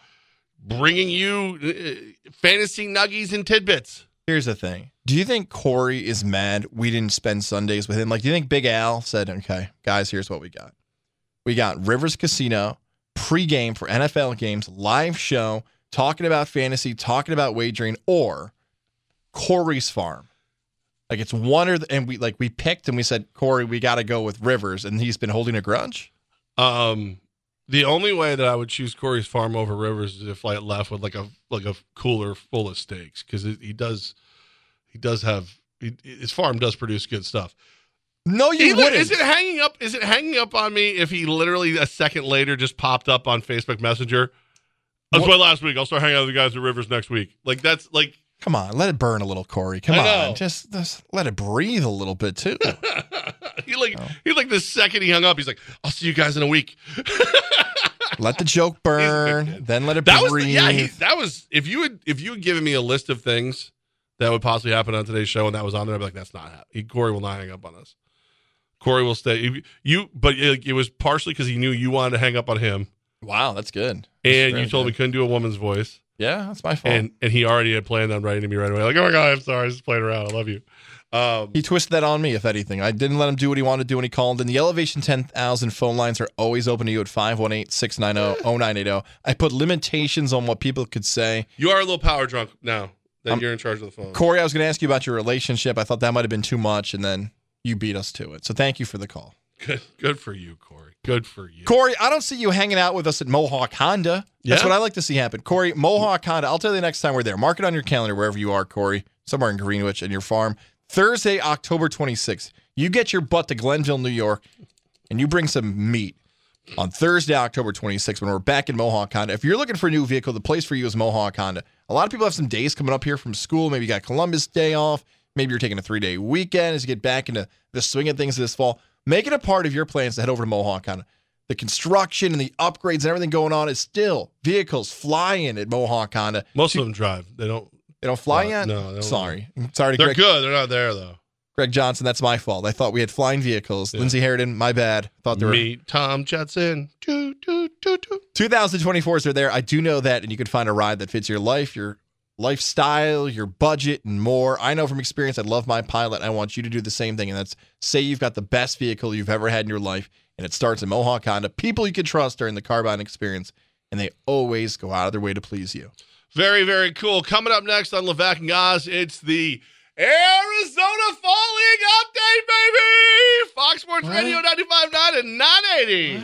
bringing you uh, fantasy nuggies and tidbits. Here's the thing. Do you think Corey is mad we didn't spend Sundays with him? Like, do you think Big Al said, okay, guys, here's what we got? We got Rivers Casino, pregame for NFL games, live show, talking about fantasy, talking about wagering, or Corey's Farm. Like, it's one or the, and we like we picked and we said, Corey, we got to go with Rivers, and he's been holding a grudge. Um, the only way that I would choose Corey's Farm over Rivers is if I left with like a like a cooler full of steaks because he does he does have he, his farm does produce good stuff. No, you Either- wouldn't. Is it hanging up? Is it hanging up on me if he literally a second later just popped up on Facebook Messenger? That's What- why last week. I'll start hanging out with the guys at Rivers next week. Like that's like Come on, let it burn a little, Corey. Come on, just, just let it breathe a little bit too. he like Oh. he like the second he hung up, he's like, "I'll see you guys in a week." let the joke burn, then let it That was breathe. the, yeah. He, that was if you had if you had given me a list of things that would possibly happen on today's show and that was on there, I'd be like, "That's not happening." Corey will not hang up on us. Corey will stay. You, but it, it was partially because he knew you wanted to hang up on him, wow, that's good. and very you told good. he couldn't do a woman's voice. Yeah, that's my fault. and and he already had planned on writing to me right away. Like, oh my god, I'm sorry, I was just playing around. I love you. Um, he twisted that on me, if anything. I didn't let him do what he wanted to do when he called. And the Elevation 10,000 phone lines are always open to you at 518 690 0980. I put limitations on what people could say. you are a little power drunk now that I'm- you're in charge of the phone. Corey, I was going to ask you about your relationship. I thought that might have been too much, and then you beat us to it. So thank you for the call. Good, good for you, Corey. Good for you. Corey, I don't see you hanging out with us at Mohawk Honda. That's Yeah? what I like to see happen. Corey, Mohawk Honda, I'll tell you the next time we're there. Mark it on your calendar wherever you are, Corey, somewhere in Greenwich and your farm. Thursday, October 26th. You get your butt to Glenville, New York, and you bring some meat on Thursday, October 26th, when we're back in Mohawk Honda. If you're looking for a new vehicle, the place for you is Mohawk Honda. A lot of people have some days coming up here from school. Maybe you got Columbus Day off. Maybe you're taking a three day weekend as you get back into the swing of things this fall. Make it a part of your plans to head over to Mohawk Honda. the construction and the upgrades and everything going on is still vehicles flying at Mohawk Honda. Most of them drive. They don't. They don't fly No, yet. no, don't. sorry, sorry to They're Greg, good. They're not there though. Greg Johnson. That's my fault. I thought we had flying vehicles. Yeah. Lindsey Harridan, my bad. Thought they were Meet Tom Jetson. Doo, doo, doo, doo. 2024s are there. I do know that, and you can find a ride that fits your life, your lifestyle, your budget, and more. I know from experience, I love my pilot. I want you to do the same thing, and that's say you've got the best vehicle you've ever had in your life, and it starts in Mohawk Honda. People you can trust during the car buying experience, and they always go out of their way to please you. Very, very cool. Coming up next on Levack and Oz, it's the Arizona Fall League update, baby! Fox Sports Radio 95.9 and 980.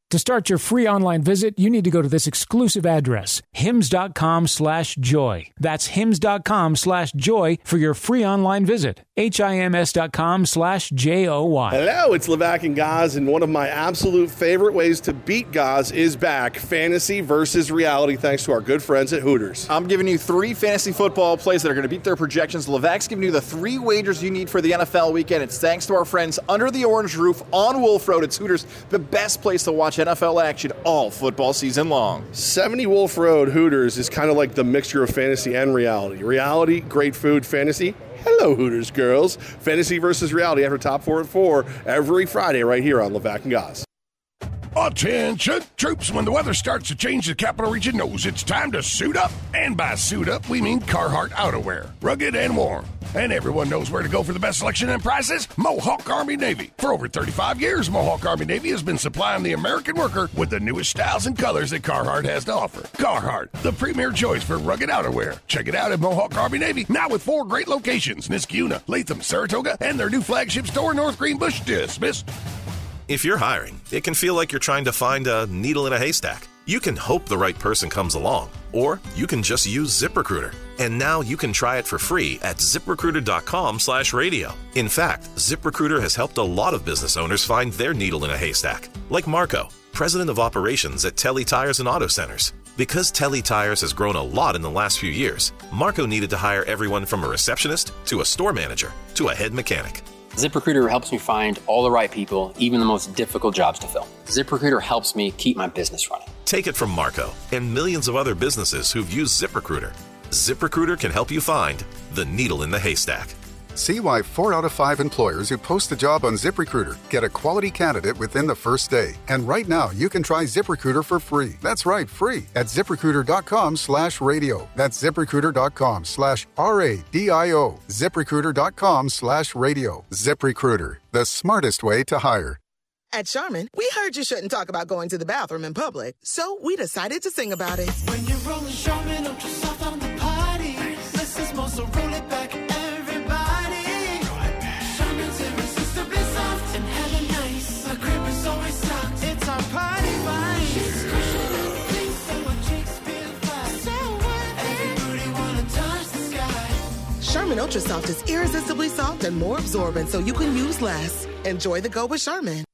To start your free online visit, you need to go to this exclusive address, hims.com slash joy. That's hims.com slash joy for your free online visit. H-I-M-S.com slash J-O-Y. Hello, it's Levack and Goz, and one of my absolute favorite ways to beat Goz is back fantasy versus reality, thanks to our good friends at Hooters. I'm giving you three fantasy football plays that are going to beat their projections. Levack's giving you the three wagers you need for the NFL weekend. It's thanks to our friends under the orange roof on Wolf Road. It's Hooters, the best place to watch NFL action all football season long. 70 Wolf Road Hooters is kind of like the mixture of fantasy and reality. Reality, great food, fantasy. Hello, Hooters girls. Fantasy versus reality after top four at four every Friday right here on Levack and Goz. Attention, troops! When the weather starts to change, the capital region knows it's time to suit up. And by suit up, we mean Carhartt outerwear, rugged and warm. And everyone knows where to go for the best selection and prices Mohawk Army Navy. For over 35 years, Mohawk Army Navy has been supplying the American worker with the newest styles and colors that Carhartt has to offer. Carhartt, the premier choice for rugged outerwear. Check it out at Mohawk Army Navy, now with four great locations Niskayuna, Latham, Saratoga, and their new flagship store, North Greenbush. Dismissed. If you're hiring, it can feel like you're trying to find a needle in a haystack. You can hope the right person comes along, or you can just use ZipRecruiter. And now you can try it for free at ziprecruiter.com/radio. In fact, ZipRecruiter has helped a lot of business owners find their needle in a haystack, like Marco, president of operations at Telly Tires and Auto Centers. Because Telly Tires has grown a lot in the last few years, Marco needed to hire everyone from a receptionist to a store manager to a head mechanic. ZipRecruiter helps me find all the right people, even the most difficult jobs to fill. ZipRecruiter helps me keep my business running. Take it from Marco and millions of other businesses who've used ZipRecruiter. ZipRecruiter can help you find the needle in the haystack. See why four out of five employers who post a job on ZipRecruiter get a quality candidate within the first day. And right now, you can try ZipRecruiter for free. That's right, free at ziprecruiter.com slash radio. That's ziprecruiter.com slash R-A-D-I-O. ZipRecruiter.com slash radio. ZipRecruiter, the smartest way to hire. At Charmin, we heard you shouldn't talk about going to the bathroom in public, so we decided to sing about it. When you're rolling Charmin Ultra Soft on the party, this is more so roll it back, Ultra Soft is irresistibly soft and more absorbent, so you can use less. Enjoy the go with Charmin.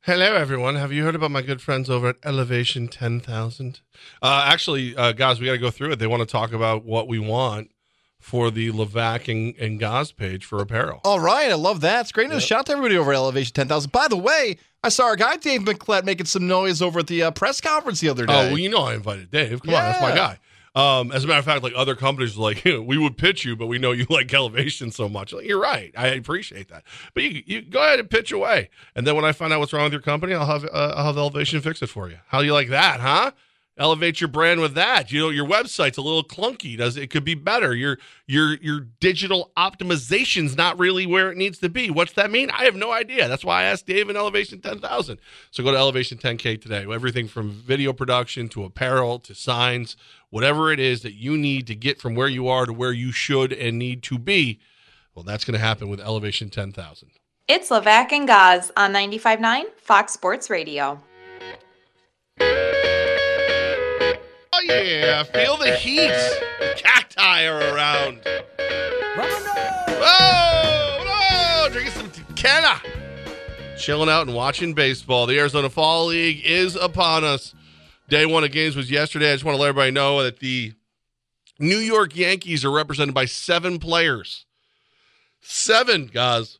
Hello, everyone. Have you heard about my good friends over at Elevation 10,000? Uh, actually, uh, guys, we got to go through it. They want to talk about what we want for the Levack and, and Goz page for apparel. All right, I love that. It's great news. Shout out to everybody over at Elevation 10,000. By the way, I saw our guy Dave McClett making some noise over at the uh, press conference the other day. Oh, well, you know I invited Dave. Come on, that's my guy. Um, as a matter of fact, like other companies, like we would pitch you, but we know you like Elevation so much. Like, you're right. I appreciate that. But you, you go ahead and pitch away, and then when I find out what's wrong with your company, I'll have uh, I'll have Elevation fix it for you. How do you like that, huh? Elevate your brand with that. You know, your website's a little clunky. Does it could be better? Your your your digital optimization's not really where it needs to be. What's that mean? I have no idea. That's why I asked Dave in Elevation 10,000. So go to Elevation 10K today. Everything from video production to apparel to signs, whatever it is that you need to get from where you are to where you should and need to be. Well, that's going to happen with Elevation 10,000. It's Levack and Goz on 95.9 Fox Sports Radio. Oh yeah, feel the heat. Cacti are around. Whoa, whoa, drinking some tequila. Chilling out and watching baseball. The Arizona Fall League is upon us. Day one of games was yesterday. I just want to let everybody know that the New York Yankees are represented by seven players. Seven guys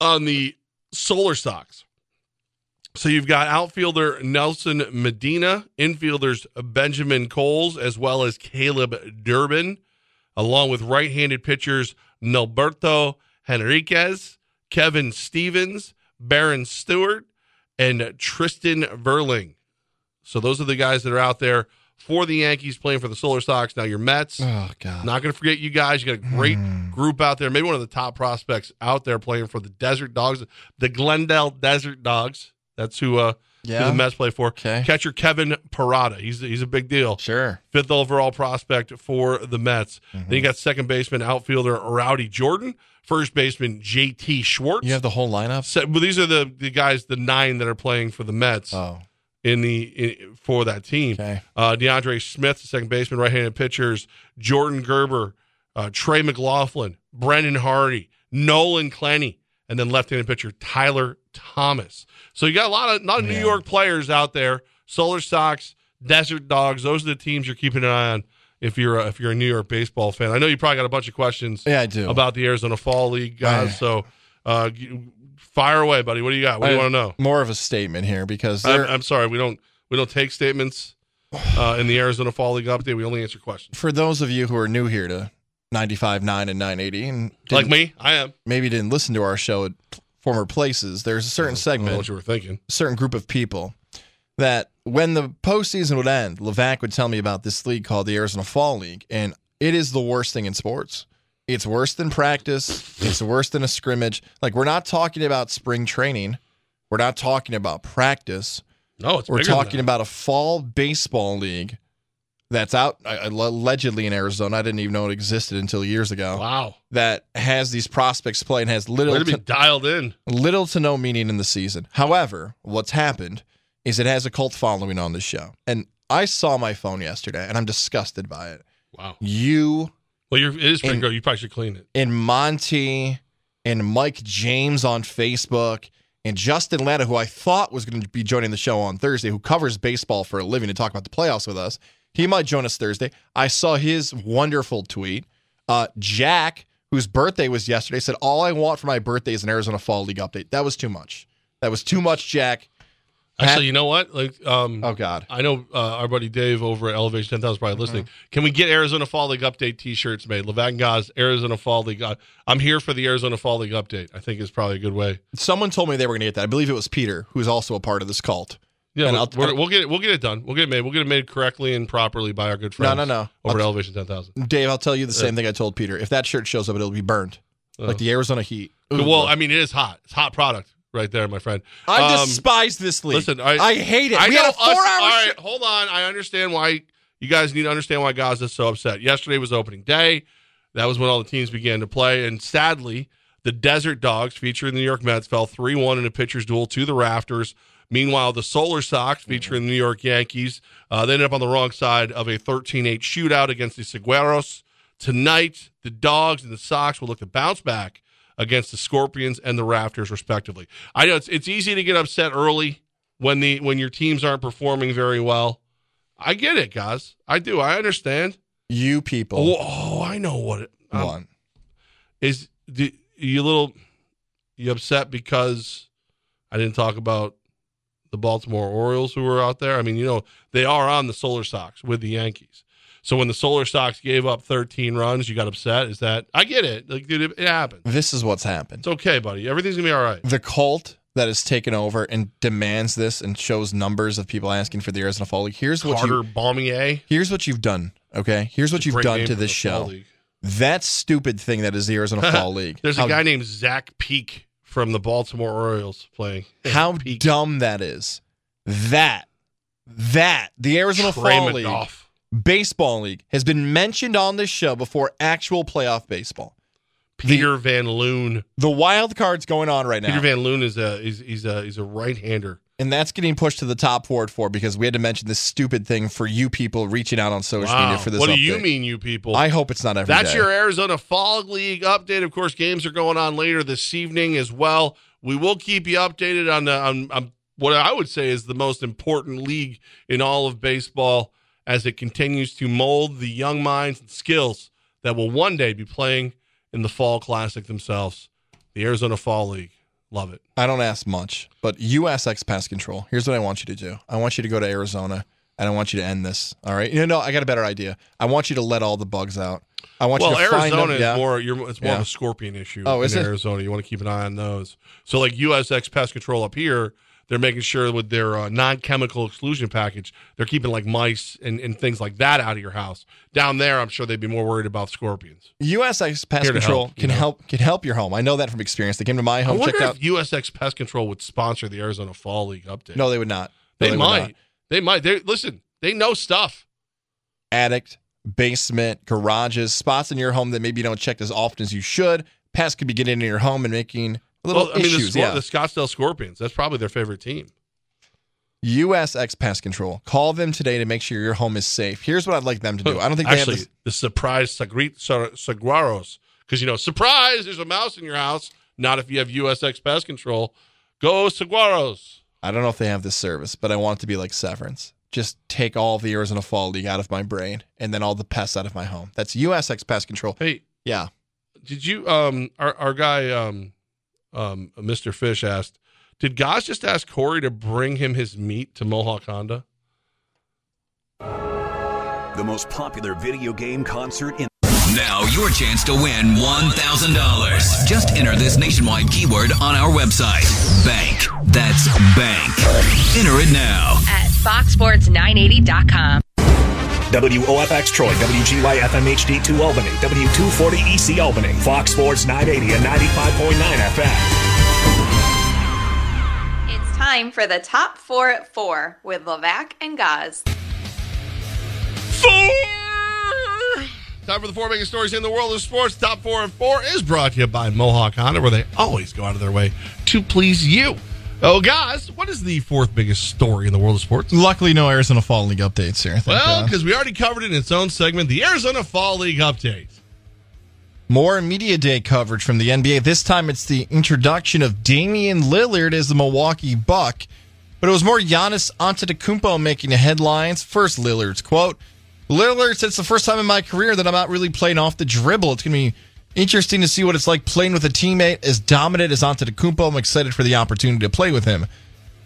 on the Solar Sox. So you've got outfielder Nelson Medina, infielders Benjamin Cowles, as well as Caleb Durbin, along with right-handed pitchers Nilberto Henriquez, Kevin Stevens, Baron Stewart, and Tristan Verling. So those are the guys that are out there for the Yankees playing for the Solar Sox. Now your Mets. Oh God. Not going to forget you guys. You got a great hmm. group out there. Maybe one of the top prospects out there playing for the Desert Dogs, the Glendale Desert Dogs. That's who uh who the Mets play for. Okay. Catcher Kevin Parada. He's he's a big deal. Sure. Fifth overall prospect for the Mets. Mm-hmm. Then you got second baseman outfielder Rowdey Jordan, first baseman JT Schwartz. You have the whole lineup. So, well, these are the the guys, the nine that are playing for the Mets Oh. in the in, for that team. Okay. Uh, DeAndre Smith, the second baseman, right-handed pitchers, Jordan Gerber, uh, Trey McLaughlin, Brendan Hardy, Nolan Clenney, and then left-handed pitcher Tyler Thomas. So you got a lot of not New York players out there. Solar Sox, Desert Dogs. Those are the teams you're keeping an eye on. If you're a, if you're a New York baseball fan, I know you probably got a bunch of questions. Yeah, I do. about the Arizona Fall League guys. So, uh, fire away, buddy. What do you got? What do you want to know? More of a statement here because I'm, I'm sorry, we don't we don't take statements uh, in the Arizona Fall League update. We only answer questions. for those of you who are new here to 95.9 and 980 and Like me, I am. maybe didn't listen to our show at former places, there's a certain I don't know segment, what you were thinking. a certain group of people that when the postseason would end, Levack would tell me about this league called the Arizona Fall League, and it is the worst thing in sports. It's worse than practice. It's worse than a scrimmage. Like we're not talking about spring training. We're not talking about practice. No, it's We're talking about a fall baseball league that's out uh, allegedly in Arizona. I didn't even know it existed until years ago. Wow, That has these prospects play and has little way to be dialed in. little to no meaning in the season. However, what's happened is it has a cult following on this show. And I saw my phone yesterday and I'm disgusted by it. Wow. You Well, you're, it is pretty good. You probably should clean it. and Monty and Mike James on Facebook and Justin Latta, who I thought was going to be joining the show on Thursday, who covers baseball for a living to talk about the playoffs with us. He might join us Thursday. I saw his wonderful tweet. Uh, Jack, whose birthday was yesterday, said, All I want for my birthday is an Arizona Fall League update. That was too much. That was too much, Jack. Actually, you know what? Like, um, Oh, God. I know uh, our buddy Dave over at Elevation 10,000 is probably listening. Mm-hmm. Can we get Arizona Fall League update T-shirts made? Levack and Goz, Arizona Fall League. Uh, I'm here for the Arizona Fall League update. I think is probably a good way. Someone told me they were going to get that. I believe it was Peter, who's also a part of this cult. Yeah, And we'll, we'll get it. We'll get it done. We'll get it made. We'll get it made correctly and properly by our good friend. No, no, no. Over at I'll- Elevation 10,000. Dave, I'll tell you the same thing I told Peter. If that shirt shows up, it'll be burned. Like the Arizona Heat. Ooh. Well, I mean, it is hot. It's hot product right there, my friend. I Um, despise this league. Listen, I, hate it. I we know had a us- four hour All right, hold on. I understand why you guys need to understand why Goz's so upset. Yesterday was opening day. That was when all the teams began to play, and sadly, the Desert Dogs, featuring the New York Mets, fell three one in a pitcher's duel to the rafters. Meanwhile, the Solar Sox, featuring the New York Yankees, uh, they ended up on the wrong side of a 13-8 shootout against the Saguaros. Tonight, the Dogs and the Sox will look to bounce back against the Scorpions and the Rafters, respectively. I know it's it's easy to get upset early when the when your teams aren't performing very well. I get it, guys. I do. I understand. You people. Oh, oh I know what it um, One. is. Do, you little you upset because I didn't talk about the Baltimore Orioles who were out there? I mean, you know, they are on the Solar Sox with the Yankees. So when the Solar Sox gave up 13 runs, you got upset. Is that I get it? Like, dude, it, it happens. This is what's happened. It's okay, buddy. Everything's gonna be all right. The cult that has taken over and demands this and shows numbers of people asking for the Arizona Fall League. Here's what Carter you Baumler. here's what you've done. Okay, here's what you've done to this show. That stupid thing that is the Arizona Fall League. There's How- a guy named Zach Peek from the Baltimore Orioles playing. how dumb that is. That that the Arizona Fall League off. baseball league has been mentioned on this show before actual playoff baseball. Peter Van Loon. The wild card's going on right now. Peter Van Loon is a he's he's a he's a right hander. And that's getting pushed to the top forward for because we had to mention this stupid thing for you people reaching out on social Wow. media for this. what do update. you mean, you people? I hope it's not every That's day. your Arizona Fall League update. Of course, games are going on later this evening as well. We will keep you updated on, the, on, on what I would say is the most important league in all of baseball as it continues to mold the young minds and skills that will one day be playing in the Fall Classic themselves. The Arizona Fall League. Love it. I don't ask much, but USX Pest Control. Here's what I want you to do. I want you to go to Arizona and I want you to end this. All right. You know, no, I got a better idea. I want you to let all the bugs out. I want well, you to find Arizona them. is yeah. more. You're, it's more Yeah. of a scorpion issue. Oh, is in it? Arizona? You want to keep an eye on those. So, like USX Pest Control up here, they're making sure with their uh, non-chemical exclusion package, they're keeping like mice and, and things like that out of your house. Down there, I'm sure they'd be more worried about scorpions. USX Pest Here Control help, can know. help can help your home. I know that from experience. They came to my I home, wonder checked if out. USX Pest Control would sponsor the Arizona Fall League update. No, they would not. No, they, would might. not. They might. They listen. They know stuff. Attic, basement, garages, spots in your home that maybe you don't check as often as you should. Pests could be getting into your home and making little Well, I mean, the, issues. Scor- yeah. the Scottsdale Scorpions. That's probably their favorite team. USX Pest Control. Call them today to make sure your home is safe. Here's what I'd like them to do. I don't think they actually have this. the surprise sagri- sa- saguaros because you know surprise. There's a mouse in your house. Not if you have USX Pest Control. Go saguaros. I don't know if they have this service, but I want it to be like Severance. Just take all the Arizona Fall League out of my brain and then all the pests out of my home. That's USX Pest Control. Hey, Yeah. did you um our our guy um um Mr. Fish asked, did Goz just ask Corey to bring him his meat to Mohawk Honda? The most popular video game concert in Now your chance to win $1,000. Just enter this nationwide keyword on our website. Bank. That's bank. Enter it now. at foxsports980.com. WOFX Troy, WGY FMHD 2 Albany, W240 EC Albany, Fox Sports 980 and 95.9 FM. It's time for the top four at four with Levack and Goz. Time for the four biggest stories in the world of sports. Top four and four is brought to you by Mohawk Honda, where they always go out of their way to please you. Oh, guys, what is the fourth biggest story in the world of sports? Luckily, no Arizona Fall League updates here. Thank Well, uh, because we already covered it in its own segment, the Arizona Fall League update. More Media Day coverage from the NBA. This time it's the introduction of Damian Lillard as the Milwaukee Buck. But it was more Giannis Antetokounmpo making the headlines. First, Lillard's quote. Lillard said it's the first time in my career that I'm not really playing off the dribble. It's going to be interesting to see what it's like playing with a teammate as dominant as Antetokounmpo. I'm excited for the opportunity to play with him.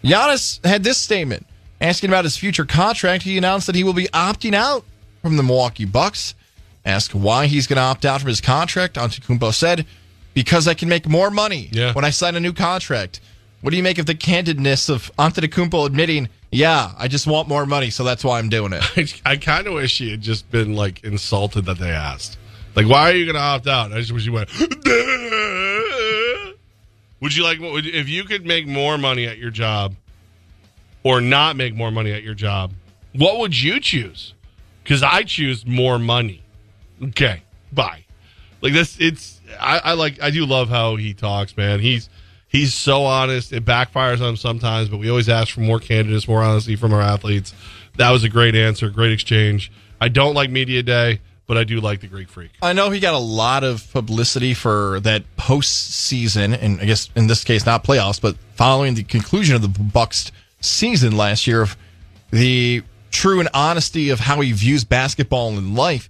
Giannis had this statement. Asking about his future contract, he announced that he will be opting out from the Milwaukee Bucks. Asked why he's going to opt out from his contract, Antetokounmpo said, "Because I can make more money yeah. when I sign a new contract." What do you make of the candidness of Antetokounmpo admitting, "Yeah, I just want more money, so that's why I'm doing it." I, I kind of wish he had just been like insulted that they asked. Like, why are you going to opt out? I just wish you went. would you like if you could make more money at your job, or not make more money at your job? What would you choose? Because I choose more money. Okay, bye. Like this, it's I, I like I do love how he talks, man. He's he's so honest. It backfires on him sometimes, but we always ask for more candidates, more honesty from our athletes. That was a great answer, great exchange. I don't like media day, but I do like the Greek Freak. I know he got a lot of publicity for that postseason, and I guess in this case not playoffs, but following the conclusion of the Bucks season last year of the true and honesty of how he views basketball and life.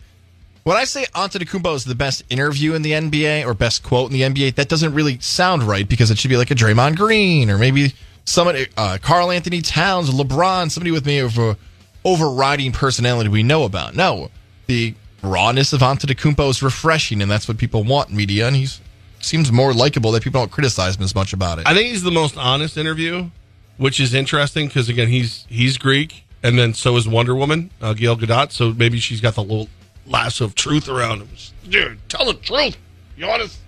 When I say Antetokounmpo is the best interview in the NBA or best quote in the NBA, that doesn't really sound right because it should be like a Draymond Green or maybe somebody, uh, Karl-Anthony Towns, LeBron, somebody with me of a overriding personality we know about. No, the rawness of Antetokounmpo is refreshing, and that's what people want in media, and he seems more likable that people don't criticize him as much about it. I think he's the most honest interview, which is interesting because again, he's he's Greek, and then so is Wonder Woman, uh, Gail Gadot. So maybe she's got the little lasso of truth around him. Dude, tell the truth. You honest?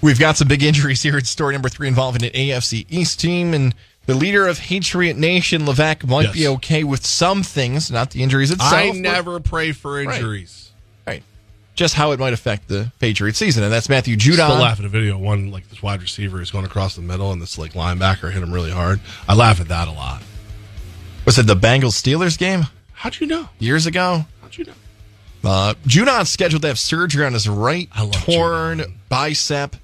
We've got some big injuries here. It's story number three involving an AFC East team, and the leader of Patriot Nation, Levack, might be okay with some things, not the injuries itself. I never pray for injuries. Right. Just how it might affect the Patriot season, and that's Matthew Judon. Still laugh at a video. One like this wide receiver is going across the middle, and this like linebacker hit him really hard. I laugh at that a lot. Was it the Bengals Steelers game? How'd you know? Years ago? How'd you know? Uh, Judon's scheduled to have surgery on his right torn bicep.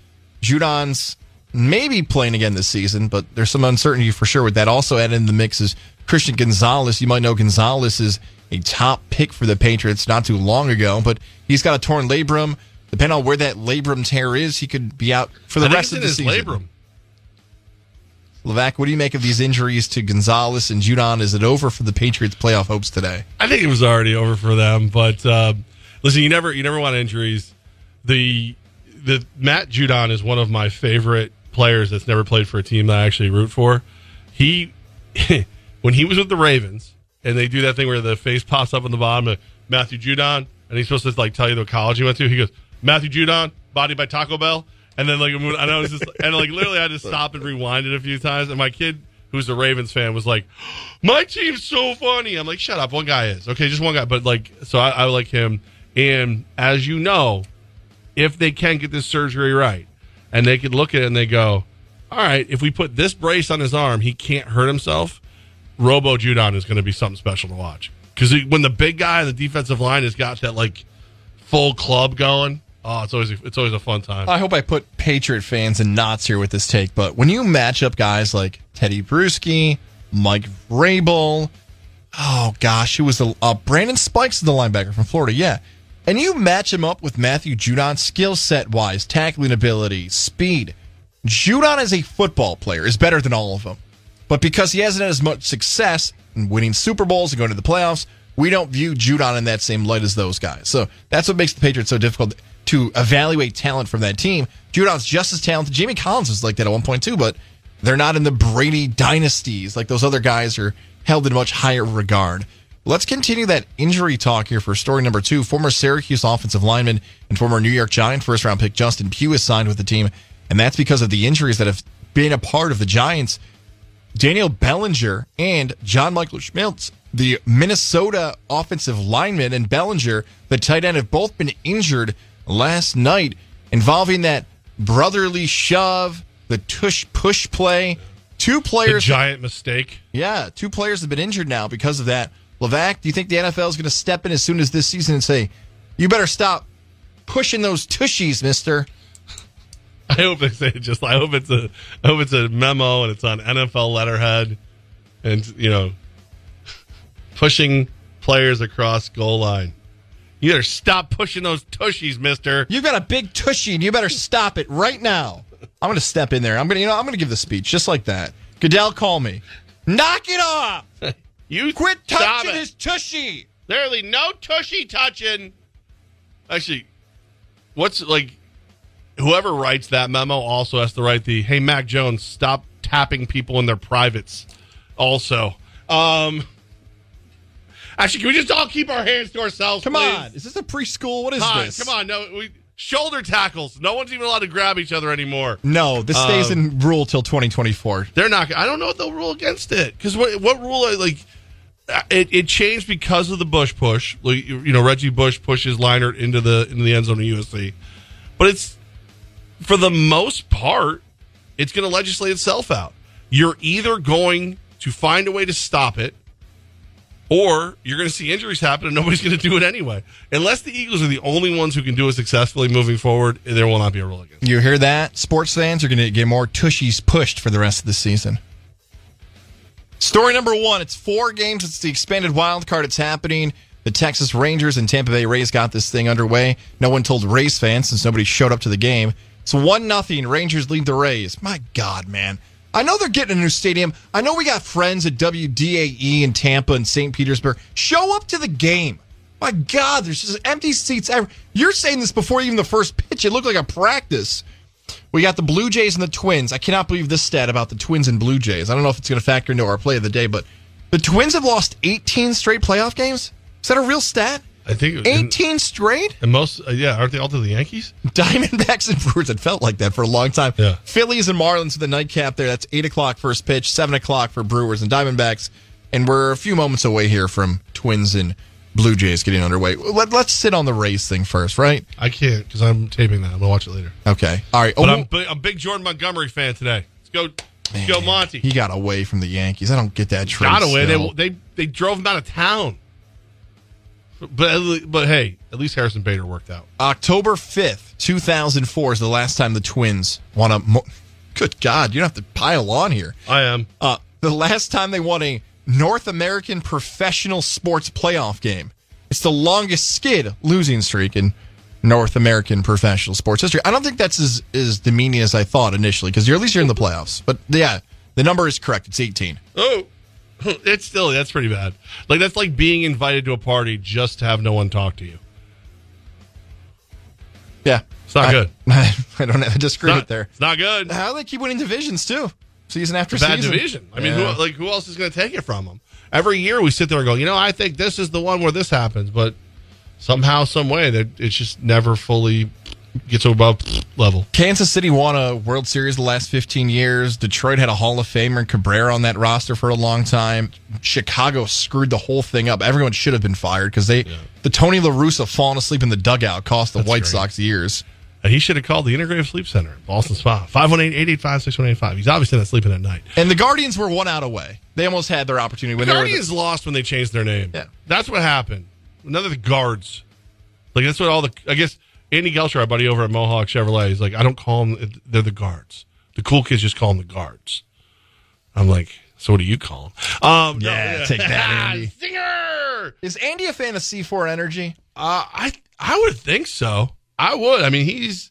Judon's maybe playing again this season, but there's some uncertainty for sure with that. Also added in the mix is Christian Gonzalez. You might know Gonzalez is a top pick for the Patriots not too long ago, but he's got a torn labrum. Depending on where that labrum tear is, he could be out for the I rest of the his season. labrum. Levack, what do you make of these injuries to Gonzalez and Judon? Is it over for the Patriots' playoff hopes today? I think it was already over for them. But uh, listen, you never you never want injuries. The the Matt Judon is one of my favorite players that's never played for a team that I actually root for. He when he was with the Ravens and they do that thing where the face pops up on the bottom of Matthew Judon and he's supposed to like tell you the college he went to. He goes Matthew Judon, body by Taco Bell, and then like I know it's just and like literally I had to stop and rewind it a few times. And my kid who's a Ravens fan was like, "My team's so funny." I'm like, "Shut up, one guy is okay, just one guy." But like, so I, I like him. And as you know, if they can get this surgery right, and they could look at it and they go, "All right, if we put this brace on his arm, he can't hurt himself." Robo Judon is going to be something special to watch because when the big guy on the defensive line has got that like full club going, oh, it's always it's always a fun time. I hope I put Patriot fans in knots here with this take, but when you match up guys like Teddy Bruschi, Mike Vrabel, oh gosh, who was the uh, Brandon Spikes, the linebacker from Florida, yeah, and you match him up with Matthew Judon, skill set wise, tackling ability, speed. Judon as a football player is better than all of them, but because he hasn't had as much success in winning Super Bowls and going to the playoffs, we don't view Judon in that same light as those guys. So that's what makes the Patriots so difficult to evaluate talent from that team. Judon's just as talented. Jamie Collins was like that at one point too, but they're not in the Brady dynasties like those other guys are held in much higher regard. Let's continue that injury talk here for story number two. Former Syracuse offensive lineman and former New York Giant first round pick Justin Pugh is signed with the team, and that's because of the injuries that have been a part of the Giants. Daniel Bellinger and John Michael Schmitz, the Minnesota offensive lineman, and Bellinger, the tight end, have both been injured last night, involving that brotherly shove, the tush push play. Two the players. giant mistake. Yeah, two players have been injured now because of that. Levack, do you think the NFL is going to step in as soon as this season and say, you better stop pushing those tushies, mister? I hope they say it just. I hope it's a. I hope it's a memo and it's on NFL letterhead, and you know, pushing players across goal line. You better stop pushing those tushies, Mister. You got a big tushy, and you better stop it right now. I'm going to step in there. I'm going to, you know, I'm going to give the speech just like that. Goodell, call me. Knock it off. you quit touching his tushy. Literally no tushy touching. Actually, what's like whoever writes that memo also has to write the hey Mac Jones stop tapping people in their privates. Also, um, actually, can we just all keep our hands to ourselves? Come please? on. Is this a preschool? What is on, this? Come on, no, we, shoulder tackles. No one's even allowed to grab each other anymore. No, this stays Um, in rule till 2024. They're not. I don't know what they'll rule against it because what what rule uh, like uh, it, it changed because of the Bush push. You know, Reggie Bush pushes Leinart into the into the end zone of USC, but it's for the most part, it's going to legislate itself out. You're either going to find a way to stop it, or you're going to see injuries happen and nobody's going to do it anyway. Unless the Eagles are the only ones who can do it successfully moving forward, there will not be a rule against. You hear that? Sports fans are going to get more tushies pushed for the rest of the season. Story number one it's four games. It's the expanded wild card. It's happening. The Texas Rangers and Tampa Bay Rays got this thing underway. No one told Rays fans since nobody showed up to the game. It's 1 nothing. Rangers lead the Rays. My God, man. I know they're getting a new stadium. I know we got friends at WDAE in Tampa and St. Petersburg. Show up to the game. My God, there's just empty seats. You're saying this before even the first pitch. It looked like a practice. We got the Blue Jays and the Twins. I cannot believe this stat about the Twins and Blue Jays. I don't know if it's going to factor into our play of the day, but the Twins have lost 18 straight playoff games. Is that a real stat? I think 18 straight? And most, uh, yeah, aren't they all to the Yankees? Diamondbacks and Brewers. It felt like that for a long time. Yeah. Phillies and Marlins with the nightcap there. That's 8 o'clock first pitch, 7 o'clock for Brewers and Diamondbacks. And we're a few moments away here from Twins and Blue Jays getting underway. Let, let's sit on the Rays thing first, right? I can't because I'm taping that. I'm gonna watch it later. Okay. All right. But Oh, I'm a big Jordan Montgomery fan today. Let's go, let's go, Monty. he got away from the Yankees. I don't get that trade. Got away. still. They, they they drove him out of town. But but hey, at least Harrison Bader worked out. October 5th, 2004 is the last time the Twins won a. Mo- Good God, you don't have to pile on here. I am. Uh, the last time they won a North American professional sports playoff game. It's the longest skid losing streak in North American professional sports history. I don't think that's as, as demeaning as I thought initially because you're at least you're in the playoffs. But yeah, the number is correct. It's 18. Oh, it's still that's pretty bad. Like that's like being invited to a party just to have no one talk to you. Yeah. It's not I- good. I don't I disagree It's not- with there. It's not good. How do they keep winning divisions too? Season after a bad season. division. I mean, Yeah. who, like who else is going to take it from them? Every year we sit there and go, you know, I think this is the one where this happens, but somehow, some way, that it's just never fully gets above level. Kansas City won a World Series the last 15 years. Detroit had a Hall of Famer and Cabrera on that roster for a long time. Chicago screwed the whole thing up. Everyone should have been fired because they the Tony La Russa falling asleep in the dugout cost the That's White great. Sox years. And he should have called the Integrative Sleep Center, Ballston Spa, 518-885-6185. He's obviously not sleeping at night. And the Guardians were one out away. They almost had their opportunity when the they were Guardians the, lost when they changed their name. Yeah. That's what happened. None of the guards. Like, that's what all the, I guess, Andy Gelcher, our buddy over at Mohawk Chevrolet, he's like, I don't call them, they're the guards. The cool kids just call them the guards. I'm like, so what do you call them? Um, no, Yeah, take that, Andy. Singer! Is Andy a fan of C4 Energy? Uh, I I would think so. I would. I mean, he's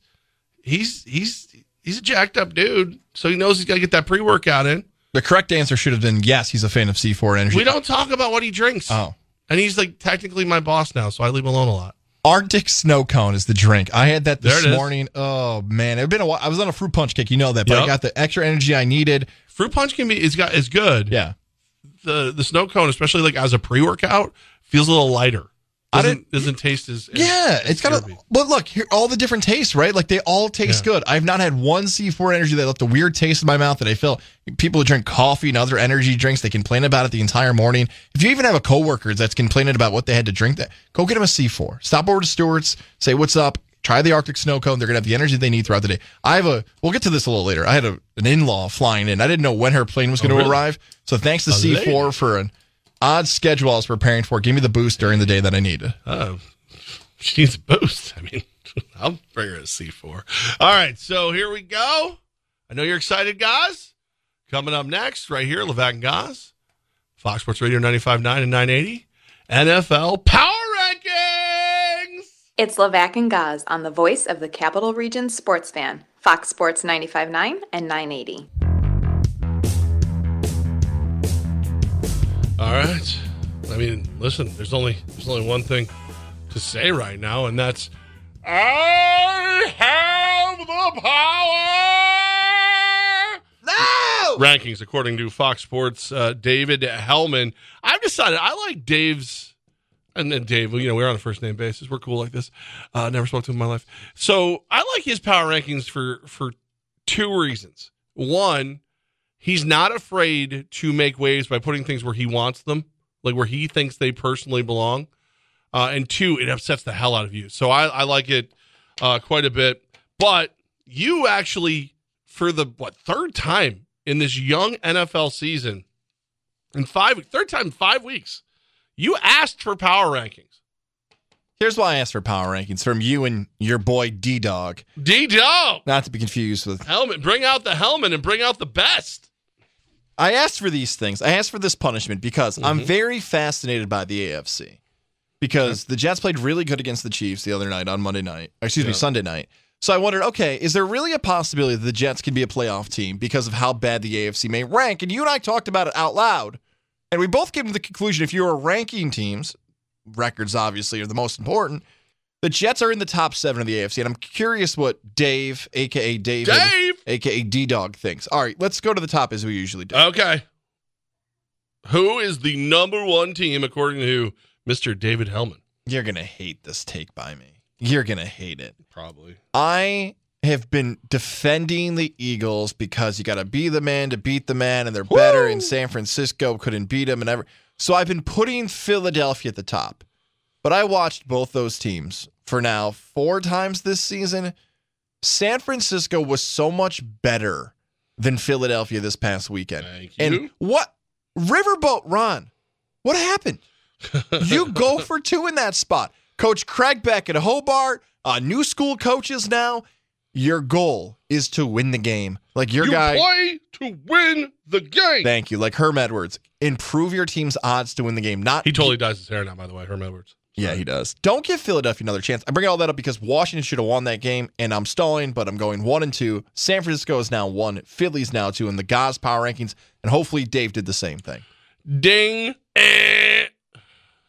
he's he's he's a jacked up dude, so he knows he's got to get that pre workout in. The correct answer should have been yes, he's a fan of C4 Energy. We don't talk about what he drinks. Oh. and he's like technically my boss now, so I leave him alone a lot. Arctic snow cone is the drink. I had that this it is. morning. Oh man, it'd been a while. I was on a fruit punch kick, you know that, but I got the extra energy I needed. Fruit punch can be is got is good. Yeah. The the snow cone, especially like as a pre workout, feels a little lighter. I Doesn't doesn't taste as, as Yeah, as it's a. syrupy. But look, here all the different tastes, right? Like they all taste Yeah. good. I've not had one C4 energy that left a weird taste in my mouth that I feel. People who drink coffee and other energy drinks, they complain about it the entire morning. If you even have a coworker that's complaining about what they had to drink, that go get them a C4. Stop over to Stewart's, say what's up. Try the Arctic snow cone. They're gonna have the energy they need throughout the day. I have a. We'll get to this a little later. I had a, an in-law flying in. I didn't know when her plane was going to Oh, really? arrive. So thanks to A C4 lady. for an odd schedule I was preparing for. Give me the boost during the day that I needed. Oh, she needs a boost. I mean, I'll bring her a C4. All right, so here we go. I know you're excited, guys. Coming up next, right here, Levack and Goz, Fox Sports Radio 95.9 and 980, NFL Power Rankings. It's Levack and Goz on the voice of the Capital Region sports fan, Fox Sports 95.9 and 980. All right. I mean, listen, there's only there's only one thing to say right now, and that's I have the power. No rankings according to Fox Sports. Uh, David Helman. I've decided I like Dave's. And then Dave, you know, we're on a first name basis. We're cool like this. Uh, never spoke to him in my life, so I like his power rankings for for two reasons. One, he's not afraid to make waves by putting things where he wants them, like where he thinks they personally belong. Uh, and two, it upsets the hell out of you. So I, I like it uh, quite a bit. But you actually, for the what third time in this young NFL season, in five third time in five weeks, you asked for power rankings. Here's why I asked for power rankings from you and your boy D Dog. D Dog, Not to be confused with. helmet, bring out the helmet and bring out the best. I asked for these things. I asked for this punishment because I'm Mhm. very fascinated by the AFC. Because the Jets played really good against the Chiefs the other night on Monday night. Excuse me, Sunday night. So I wondered, okay, is there really a possibility that the Jets can be a playoff team because of how bad the AFC may rank? And you and I talked about it out loud. And we both came to the conclusion if you were ranking teams, records obviously are the most important, The Jets are in the top seven of the AFC, and I'm curious what Dave, aka Dave, Dave! Aka D Dog, thinks. All right, let's go to the top as we usually do. Okay. Who is the number one team according to Mr. David Helman? You're gonna hate this take by me. You're gonna hate it. Probably. I have been defending the Eagles because you got to be the man to beat the man, and they're better. And San Francisco couldn't beat them, and ever. So I've been putting Philadelphia at the top. But I watched both those teams for now four times this season. San Francisco was so much better than Philadelphia this past weekend. And what Riverboat Ron? What happened? you go for two in that spot. Coach Craig Beck at Hobart, uh, new school coaches now. Your goal is to win the game. Like your you guy. play to win the game. Thank you. Like Herm Edwards. Improve your team's odds to win the game. Not He totally dyes his hair now, by the way, Herm Edwards. Yeah, he does. Don't give Philadelphia another chance. I bring all that up because Washington should have won that game, and I'm stalling, but I'm going one and two. San Francisco is now one. Philly's now two in the Goz power rankings, and hopefully Dave did the same thing. Ding. Eh.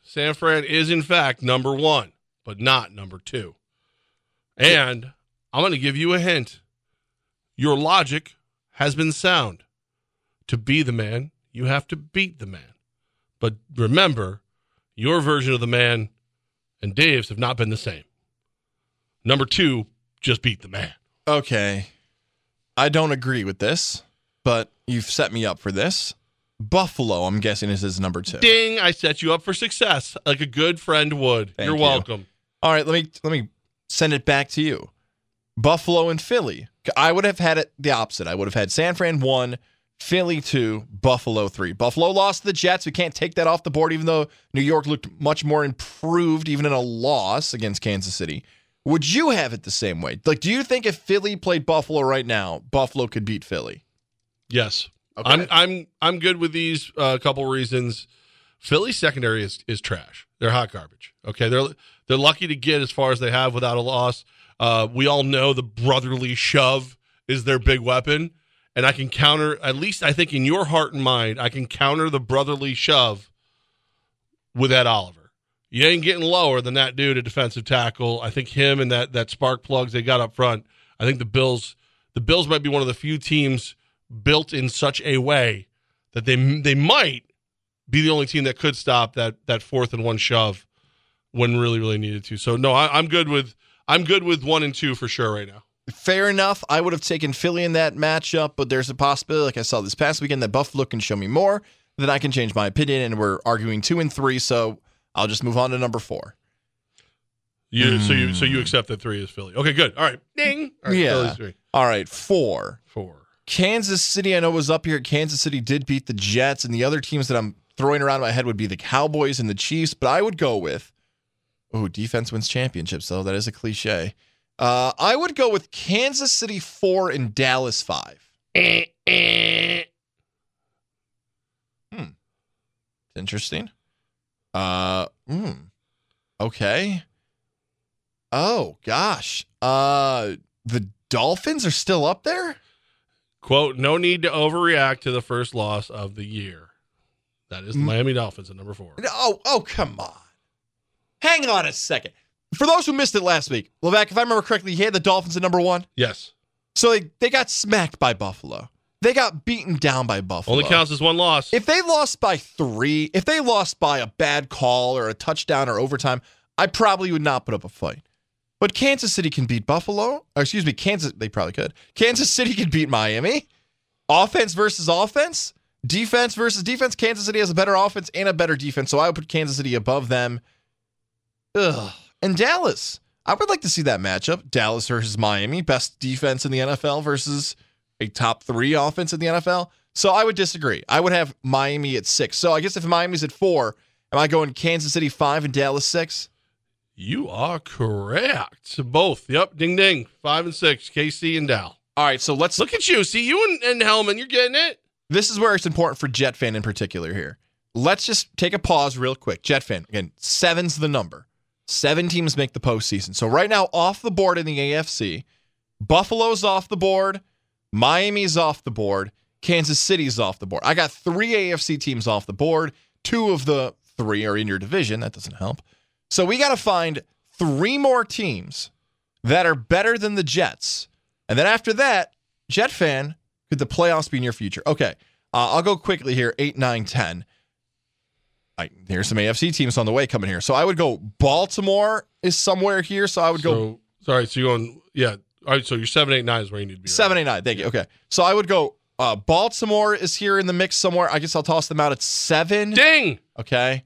San Fran is, in fact, number one, but not number two. And I'm going to give you a hint. Your logic has been sound. To be the man, you have to beat the man. But remember, your version of the man and Dave's have not been the same. Number two, just beat the man. Okay. I don't agree with this, but you've set me up for this. Buffalo, I'm guessing, is his number two. Ding! I set you up for success, like a good friend would. Thank You're you. welcome. All right, let me let me send it back to you. Buffalo and Philly. I would have had it the opposite. I would have had San Fran one, Philly two, Buffalo three. Buffalo lost to the Jets. We can't take that off the board, even though New York looked much more improved, even in a loss against Kansas City. Would you have it the same way? Like, do you think if Philly played Buffalo right now, Buffalo could beat Philly? Yes. Okay. I'm I'm I'm good with these uh, couple reasons. Philly secondary is is trash. They're hot garbage. Okay, they're they're lucky to get as far as they have without a loss. Uh, we all know the brotherly shove is their big weapon, and I can counter at least I think in your heart and mind I can counter the brotherly shove with Ed Oliver. You ain't getting lower than that dude at defensive tackle. I think him and that that spark plugs they got up front. I think the Bills the Bills might be one of the few teams built in such a way that they they might be the only team that could stop that that fourth and one shove when really really needed to. So no, I, I'm good with I'm good with one and two for sure right now. Fair enough. I would have taken Philly in that matchup, but there's a possibility, like I saw this past weekend, that Buffalo can show me more. Then I can change my opinion, and we're arguing two and three. So I'll just move on to number four. You so you so you hmm. accept that three is Philly. Okay, good. All right, ding. All right, yeah. Three. All right, four. Four. Kansas City, I know was up here. Kansas City did beat the Jets, and the other teams that I'm throwing around in my head would be the Cowboys and the Chiefs. But I would go with, oh, defense wins championships, though. That is a cliche. Uh, I would go with Kansas City four and Dallas five. Eh, eh. Hmm. Interesting. Uh, hmm. Okay. Oh gosh. Uh, the Dolphins are still up there. Quote: No need to overreact to the first loss of the year. That is the Miami Dolphins at number four. Oh, oh, come on. Hang on a second. For those who missed it last week, Levack, if I remember correctly, he had the Dolphins at number one. Yes. So they, they got smacked by Buffalo. They got beaten down by Buffalo. Only counts as one loss. If they lost by three, if they lost by a bad call or a touchdown or overtime, I probably would not put up a fight. But Kansas City can beat Buffalo. Excuse me, Kansas, they probably could. Kansas City can beat Miami. Offense versus offense, defense versus defense. Kansas City has a better offense and a better defense. So I would put Kansas City above them. Ugh. And Dallas. I would like to see that matchup. Dallas versus Miami, best defense in the NFL versus a top three offense in the NFL. So I would disagree. I would have Miami at six. So I guess if Miami's at four, am I going Kansas City five and Dallas six? You are correct. Both. Yep. Ding ding. Five and six. KC and Dow. All right, so let's look at you. See you and, and Helman. You're getting it. This is where it's important for Jet fan in particular here. Let's just take a pause real quick. Jet fan, again, seven's the number. Seven teams make the postseason. So right now, off the board in the AFC, Buffalo's off the board, Miami's off the board, Kansas City's off the board. I got three AFC teams off the board. Two of the three are in your division. That doesn't help. So we got to find three more teams that are better than the Jets. And then after that, Jet fan, could the playoffs be in your future? Okay. Uh, I'll go quickly here 8, 9, 10. I, here's some AFC teams on the way coming here. So I would go Baltimore is somewhere here. So I would go So sorry, so you're going yeah. All right, so your seven, eight, nine is where you need to be. Seven, eight, nine. Thank you. Okay. So I would go uh, Baltimore is here in the mix somewhere. I guess I'll toss them out at seven. Ding. Okay.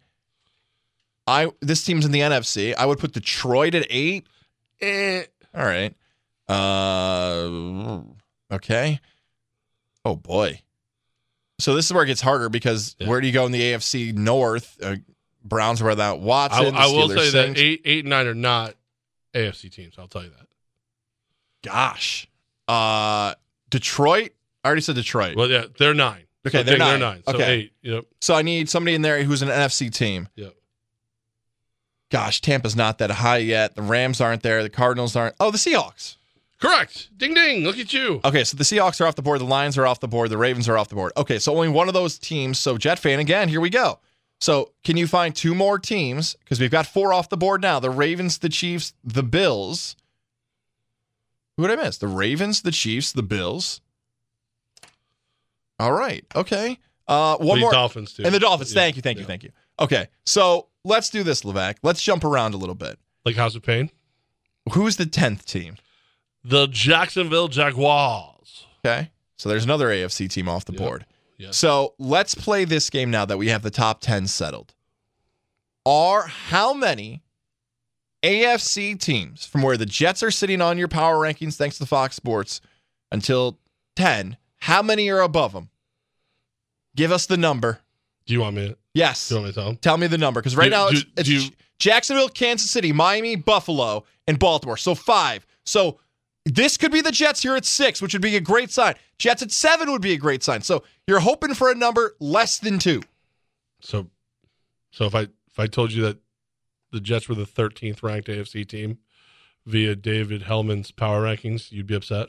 I this team's in the NFC. I would put Detroit at eight. Eh. All right. Uh okay. Oh boy. So this is where it gets harder because where do you go in the AFC North? Uh, Browns without I, Watson. I the will say that eight, eight, and nine are not AFC teams. I'll tell you that. Gosh. Uh Detroit. I already said Detroit. Well, yeah, they're nine. Okay, So they're nine. nine. So Okay. eight. Yep. So I need somebody in there who's an NFC team. Yep. Gosh, Tampa's not that high yet. The Rams aren't there. The Cardinals aren't. Oh, the Seahawks. Correct. Ding ding. Look at you. Okay, so the Seahawks are off the board. The Lions are off the board. The Ravens are off the board. Okay, so only one of those teams. So Jet fan again. Here we go. So can you find two more teams? Because we've got four off the board now. The Ravens, the Chiefs, the Bills. Who did I miss? The Ravens, the Chiefs, the Bills. All right. Okay. Uh, one more. The more. Dolphins, too. And the Dolphins. Yeah, Thank you. Thank you. Thank you. Okay. So let's do this, Levack. Let's jump around a little bit. Like House of Pain. Who's the tenth team? The Jacksonville Jaguars. Okay. So there's another AFC team off the board. Yes. So let's play this game now that we have the top 10 settled. Are how many AFC teams from where the Jets are sitting on your power rankings, thanks to Fox Sports, until 10, how many are above them? Give us the number. Do you want me? To, Yes. do you want me to tell them? Tell me the number because right Do- now it's, do- it's do you- Jacksonville, Kansas City, Miami, Buffalo, and Baltimore. So five. So this could be the Jets here at six, which would be a great sign. Jets at seven would be a great sign. So you're hoping for a number less than two. So, so if I if I told you that the Jets were the 13th ranked AFC team via David Helman's power rankings, you'd be upset.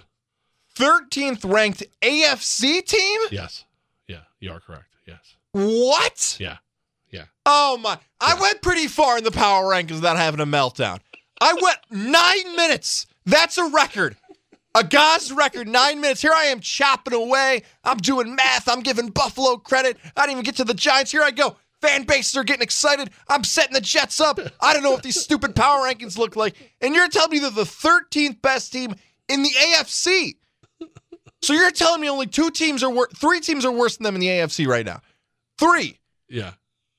13th ranked AFC team? Yes. Yeah, you are correct. Yes. What? Yeah. Yeah. Oh my. I went pretty far in the power rankings without having a meltdown. I went nine minutes. That's a record. A Goz's record, nine minutes. Here I am chopping away. I'm doing math. I'm giving Buffalo credit. I didn't even get to the Giants. Here I go. Fan bases are getting excited. I'm setting the Jets up. I don't know what these stupid power rankings look like. And you're telling me they're the 13th best team in the AFC. So you're telling me only two teams are worse, three teams are worse than them in the AFC right now. Three. Yeah.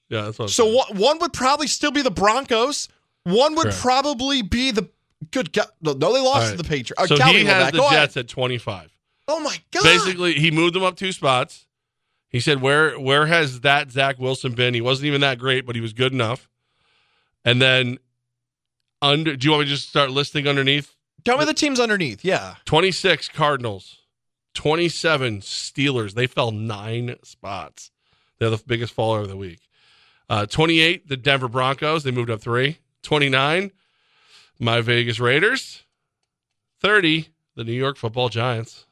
Yeah, that's what I'm So saying. one would probably still be the Broncos. One would Correct. probably be the good. God, no, they lost All to the Patriots. Uh, So Calvin he has the go ahead. Jets at 25. Oh my god! Basically, he moved them up two spots. He said, "Where where has that Zach Wilson been? He wasn't even that great, but he was good enough." And then under, do you want me to just start listing underneath? Tell me the teams underneath. Yeah. 26 Cardinals, 27 Steelers. They fell nine spots. They're the biggest faller of the week. Uh, 28, the Denver Broncos. They moved up three. 29, my Vegas Raiders. 30, the New York Football Giants.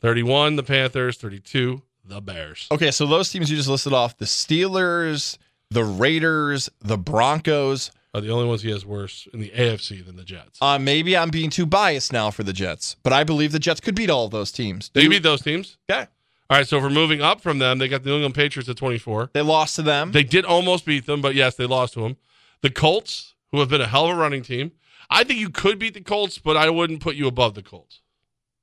31, the Panthers. 32, the Bears. Okay, so those teams you just listed off: the Steelers, the Raiders, the Broncos. Are the only ones he has worse in the AFC than the Jets. Uh, maybe I'm being too biased now for the Jets, but I believe the Jets could beat all of those teams. They beat those teams. Okay. All right, so if we're moving up from them, they got the New England Patriots at 24. They lost to them. They did almost beat them, but yes, they lost to them. The Colts, who have been a hell of a running team. I think you could beat the Colts, but I wouldn't put you above the Colts.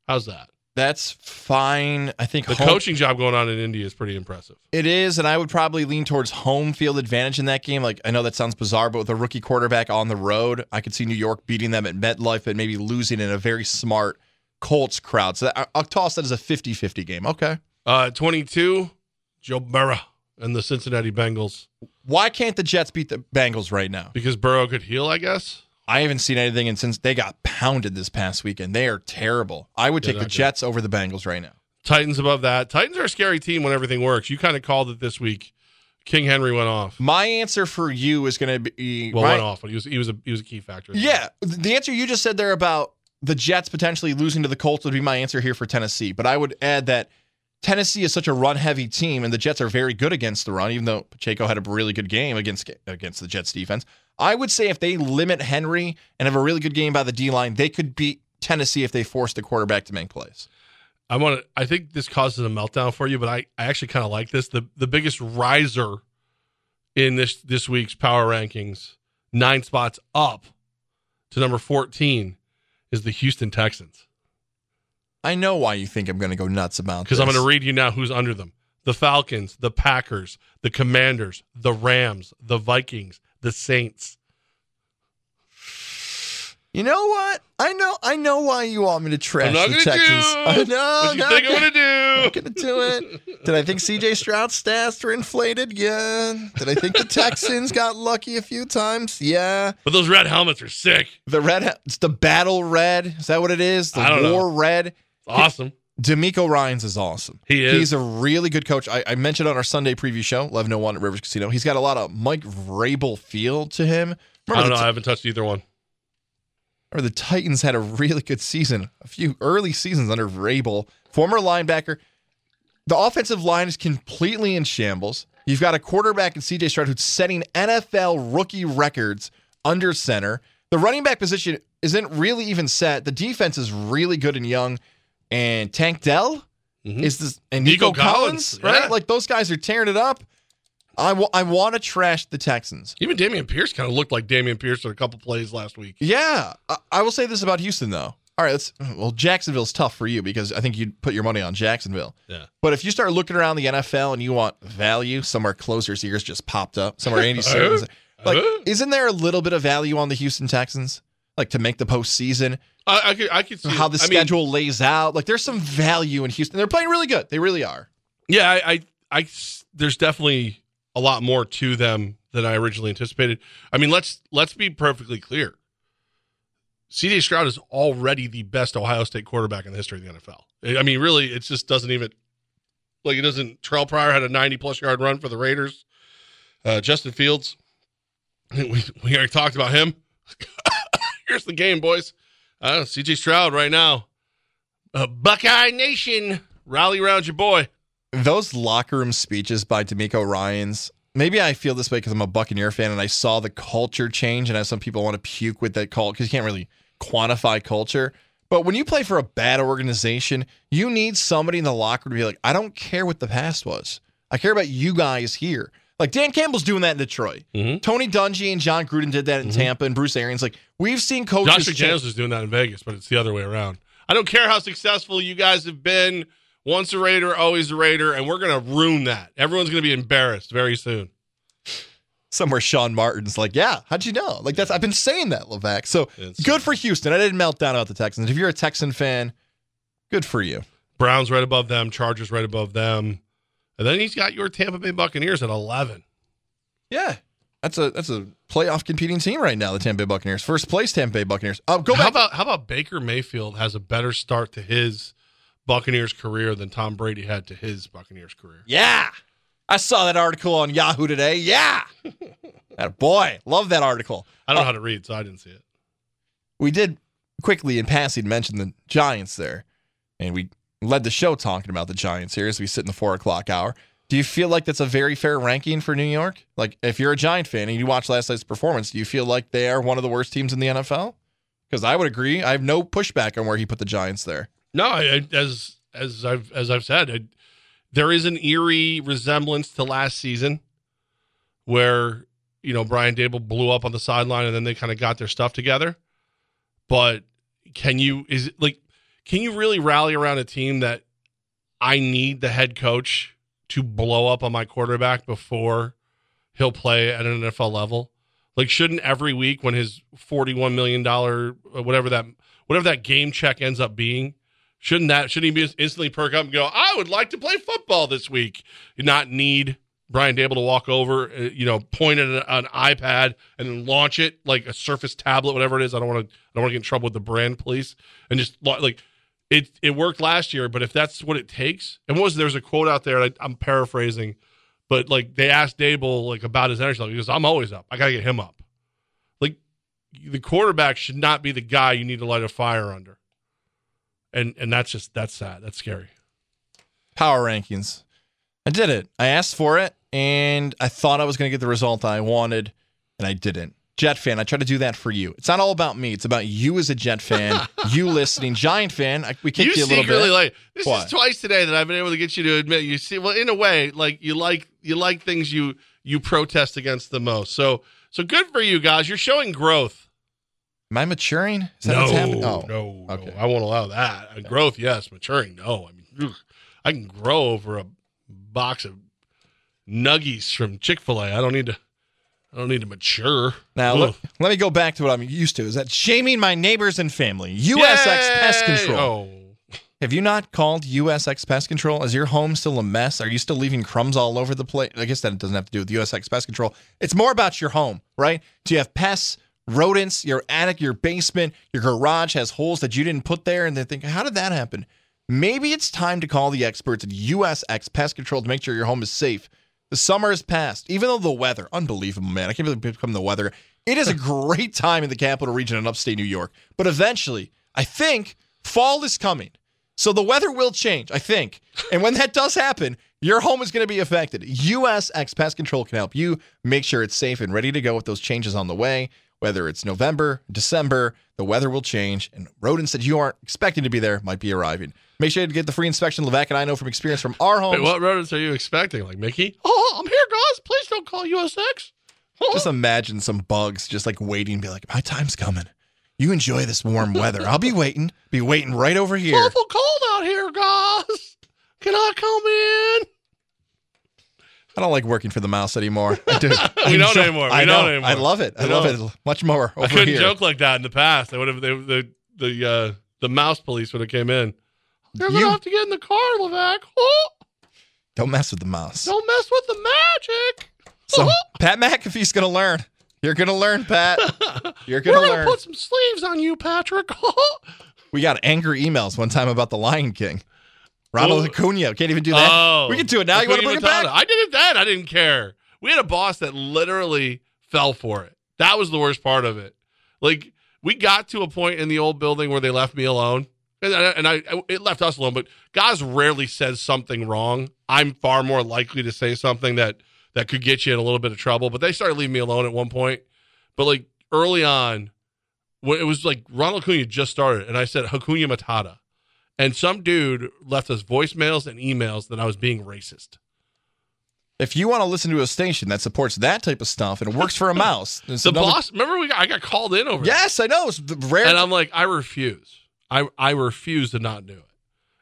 How's that? That's fine. I think The home- coaching job going on in Indy is pretty impressive. It is, and I would probably lean towards home field advantage in that game. Like I know that sounds bizarre, but with a rookie quarterback on the road, I could see New York beating them at MetLife and maybe losing in a very smart Colts crowd. So that, I'll toss that as a 50-50 game. Okay. Uh, 22, Joe Burrow and the Cincinnati Bengals. Why can't the Jets beat the Bengals right now? Because Burrow could heal, I guess. I haven't seen anything, and since they got pounded this past weekend, they are terrible. I would They're take the good. Jets over the Bengals right now. Titans above that. Titans are a scary team when everything works. You kind of called it this week. King Henry went off. My answer for you is going to be Well, my- went off, but he was he was a he was a key factor. Yeah, the answer you just said there about the Jets potentially losing to the Colts would be my answer here for Tennessee. But I would add that Tennessee is such a run heavy team, and the Jets are very good against the run, even though Pacheco had a really good game against against the Jets defense. I would say if they limit Henry and have a really good game by the D line, they could beat Tennessee if they force the quarterback to make plays. I want to. I think this causes a meltdown for you, but I, I actually kind of like this. the The biggest riser in this this week's power rankings, nine spots up to number fourteen, is the Houston Texans. I know why you think I'm going to go nuts about Because I'm going to read you now who's under them: the Falcons, the Packers, the Commanders, the Rams, the Vikings, the Saints. You know what? I know. I know why you want me to trash I'm not the gonna Texans. do I know. what you think I'm gonna- do? I'm gonna do it. Did I think C.J. Stroud's stats were inflated? Yeah. Did I think the Texans got lucky a few times? Yeah. But those red helmets are sick. The red. It's the battle red. Is that what it is? The I don't know. war red. Awesome. DeMeco Ryans is awesome. He is. He's a really good coach. I, I mentioned on our Sunday preview show, 1101 at Rivers Casino. He's got a lot of Mike Vrabel feel to him. I don't know. I haven't touched either one. Remember the Titans had a really good season, a few early seasons under Vrabel, former linebacker. The offensive line is completely in shambles. You've got a quarterback in CJ Stroud who's setting NFL rookie records under center. The running back position isn't really even set. The defense is really good and young. And Tank Dell mm-hmm. is this and Nico, Nico Collins, Collins, yeah. right? Like those guys are tearing it up. I I want to trash the Texans. Even Dameon Pierce kind of looked like Dameon Pierce in a couple plays last week. Yeah, I, I will say this about Houston though. All right, let's. Well, Jacksonville's tough for you because I think you'd put your money on Jacksonville. Yeah. But if you start looking around the NFL and you want value, somewhere closer's ears just popped up. Somewhere Andy uh-huh. Serkis. Like, uh-huh. isn't there a little bit of value on the Houston Texans? Like to make the postseason, I, I could I could see how the I mean, schedule lays out. Like there's some value in Houston. They're playing really good. They really are. yeah, I, I, I, there's definitely a lot more to them than I originally anticipated. I mean, let's let's be perfectly clear. C.J. Stroud is already the best Ohio State quarterback in the history of the NFL. I mean, really, it just doesn't even like it doesn't. Terrelle Pryor had a 90 plus yard run for the Raiders. Uh, Justin Fields, we we already talked about him. Here's the game, boys. Uh, C.J. Stroud right now. Uh, Buckeye Nation, rally around your boy. those locker room speeches by DeMeco Ryan's. Maybe I feel this way because I'm a Buccaneer fan and I saw the culture change, and as some people want to puke with that cult because you can't really quantify culture. But when you play for a bad organization, you need somebody in the locker room to be like, I don't care what the past was. I care about you guys here. Like Dan Campbell's doing that in Detroit. Mm-hmm. Tony Dungy and Jon Gruden did that in Tampa, and Bruce Arians. Like we've seen coaches. Josh McDaniels is doing that in Vegas, but it's the other way around. I don't care how successful you guys have been. Once a Raider, always a Raider, and we're going to ruin that. Everyone's going to be embarrassed very soon. somewhere Sean Martin's like, yeah, how'd you know? Like that's I've been saying that, Levack. So It's- good for Houston. I didn't melt down about the Texans. If you're a Texan fan, good for you. Browns right above them, Chargers right above them, and then he's got your Tampa Bay Buccaneers at eleven. Yeah. That's a that's a playoff competing team right now, the Tampa Bay Buccaneers. First place Tampa Bay Buccaneers. Oh, go how about how about Baker Mayfield has a better start to his Buccaneers career than Tom Brady had to his Buccaneers career? yeah. I saw that article on Yahoo today. Yeah. That boy, love that article. I don't know uh, how to read, so I didn't see it. we did quickly in passing mention the Giants there, and we led the show talking about the Giants here as we sit in the four o'clock hour. Do you feel like that's a very fair ranking for New York? Like, if you're a Giant fan and you watch last night's performance, do you feel like they are one of the worst teams in the NFL? Because I would agree. I have no pushback on where he put the Giants there. No, I, as as I've as I've said, I, there is an eerie resemblance to last season, where you know Brian Daboll blew up on the sideline and then they kind of got their stuff together. But can you is like can you really rally around a team that I need the head coach to blow up on my quarterback before he'll play at an NFL level? Like, shouldn't every week when his forty-one million dollar whatever that whatever that game check ends up being, shouldn't that shouldn't he be instantly perk up and go, I would like to play football this week, not need Brian Daboll to walk over, uh, you know, point at an, iPad and launch it like a Surface tablet, whatever it is. I don't want to I don't want to get in trouble with the brand police and just like it it worked last year, but if that's what it takes, and what was there's a quote out there, I, I'm paraphrasing, but like they asked Daboll like about his energy level. He goes, "I'm always up. I got to get him up." Like the quarterback should not be the guy you need to light a fire under, and and that's just that's sad. That's scary. Power rankings. I did it. I asked for it, and I thought I was going to get the result I wanted, and I didn't. Jet fan, I try to do that for you. It's not all about me. It's about you as a Jet fan, you listening. Giant fan, I, we kicked you, you a little bit. like this What? is twice today that I've been able to get you to admit you see well in a way like you like you like things you you protest against the most. So so good for you guys. You're showing growth. Am I maturing? Is that no, what's happening? Oh, no, no, I won't allow that. Uh, Growth, yes. Maturing, no. I mean. I can grow over a box of nuggies from Chick Fil A. I don't need to. I don't need to mature. Now, let, let me go back to what I'm used to. Is that shaming my neighbors and family? USX Pest Control. Oh. Have you not called USX Pest Control? Is your home still a mess? Are you still leaving crumbs all over the place? I guess that doesn't have to do with USX Pest Control. It's more about your home, right? Do you have pests, rodents, your attic, your basement, your garage has holes that you didn't put there? And they think, how did that happen? Maybe it's time to call the experts at USX Pest Control to make sure your home is safe. The summer has passed, even though the weather, unbelievable, man. I can't believe it's become the weather. It is a great time in the capital region in upstate New York. But eventually, I think fall is coming. So the weather will change, I think. And when that does happen, your home is going to be affected. USX Pest Control can help you make sure it's safe and ready to go with those changes on the way. Whether it's November, December, the weather will change, and rodents that you aren't expecting to be there might be arriving. Make sure to get the free inspection. Levack and I know from experience from our homes. Wait, what rodents are you expecting? Like Mickey? Oh, I'm here, guys. Please don't call USX. Just imagine some bugs just like waiting, be like, my time's coming. You enjoy this warm weather. I'll be waiting. Be waiting right over here. Awful cold out here, guys. Can I come in? I don't like working for the mouse anymore. I do. We I don't enjoy- anymore. We I don't know. anymore. I love it. I We love don't. it much more over I couldn't here. joke like that in the past. I would have they, the the uh, the mouse police would have came in. You're You- gonna have to get in the car, Levack. Oh, Don't mess with the mouse. don't mess with the magic. So Pat McAfee's gonna learn. You're gonna learn, Pat. You're gonna We're gonna learn. put some sleeves on you, Patrick. we got angry emails one time about the Lion King. Ronald. Acuna can't even do that. Oh, we can do it now. You want to bring it back? I did it then. I didn't care. We had a boss that literally fell for it. That was the worst part of it. Like we got to a point in the old building where they left me alone, and I, and I it left us alone. But Goz rarely says something wrong. I'm far more likely to say something that that could get you in a little bit of trouble. But they started leaving me alone at one point. But like early on, when it was like Ronald Acuna just started, and I said Hakuna Matata. And some dude left us voicemails and emails that I was being racist. If you want to listen to a station that supports that type of stuff and it works for a mouse, The another- boss, remember we got, I got called in over. Yes, I know. It's rare. and I'm like, I refuse. I I refuse to not do it.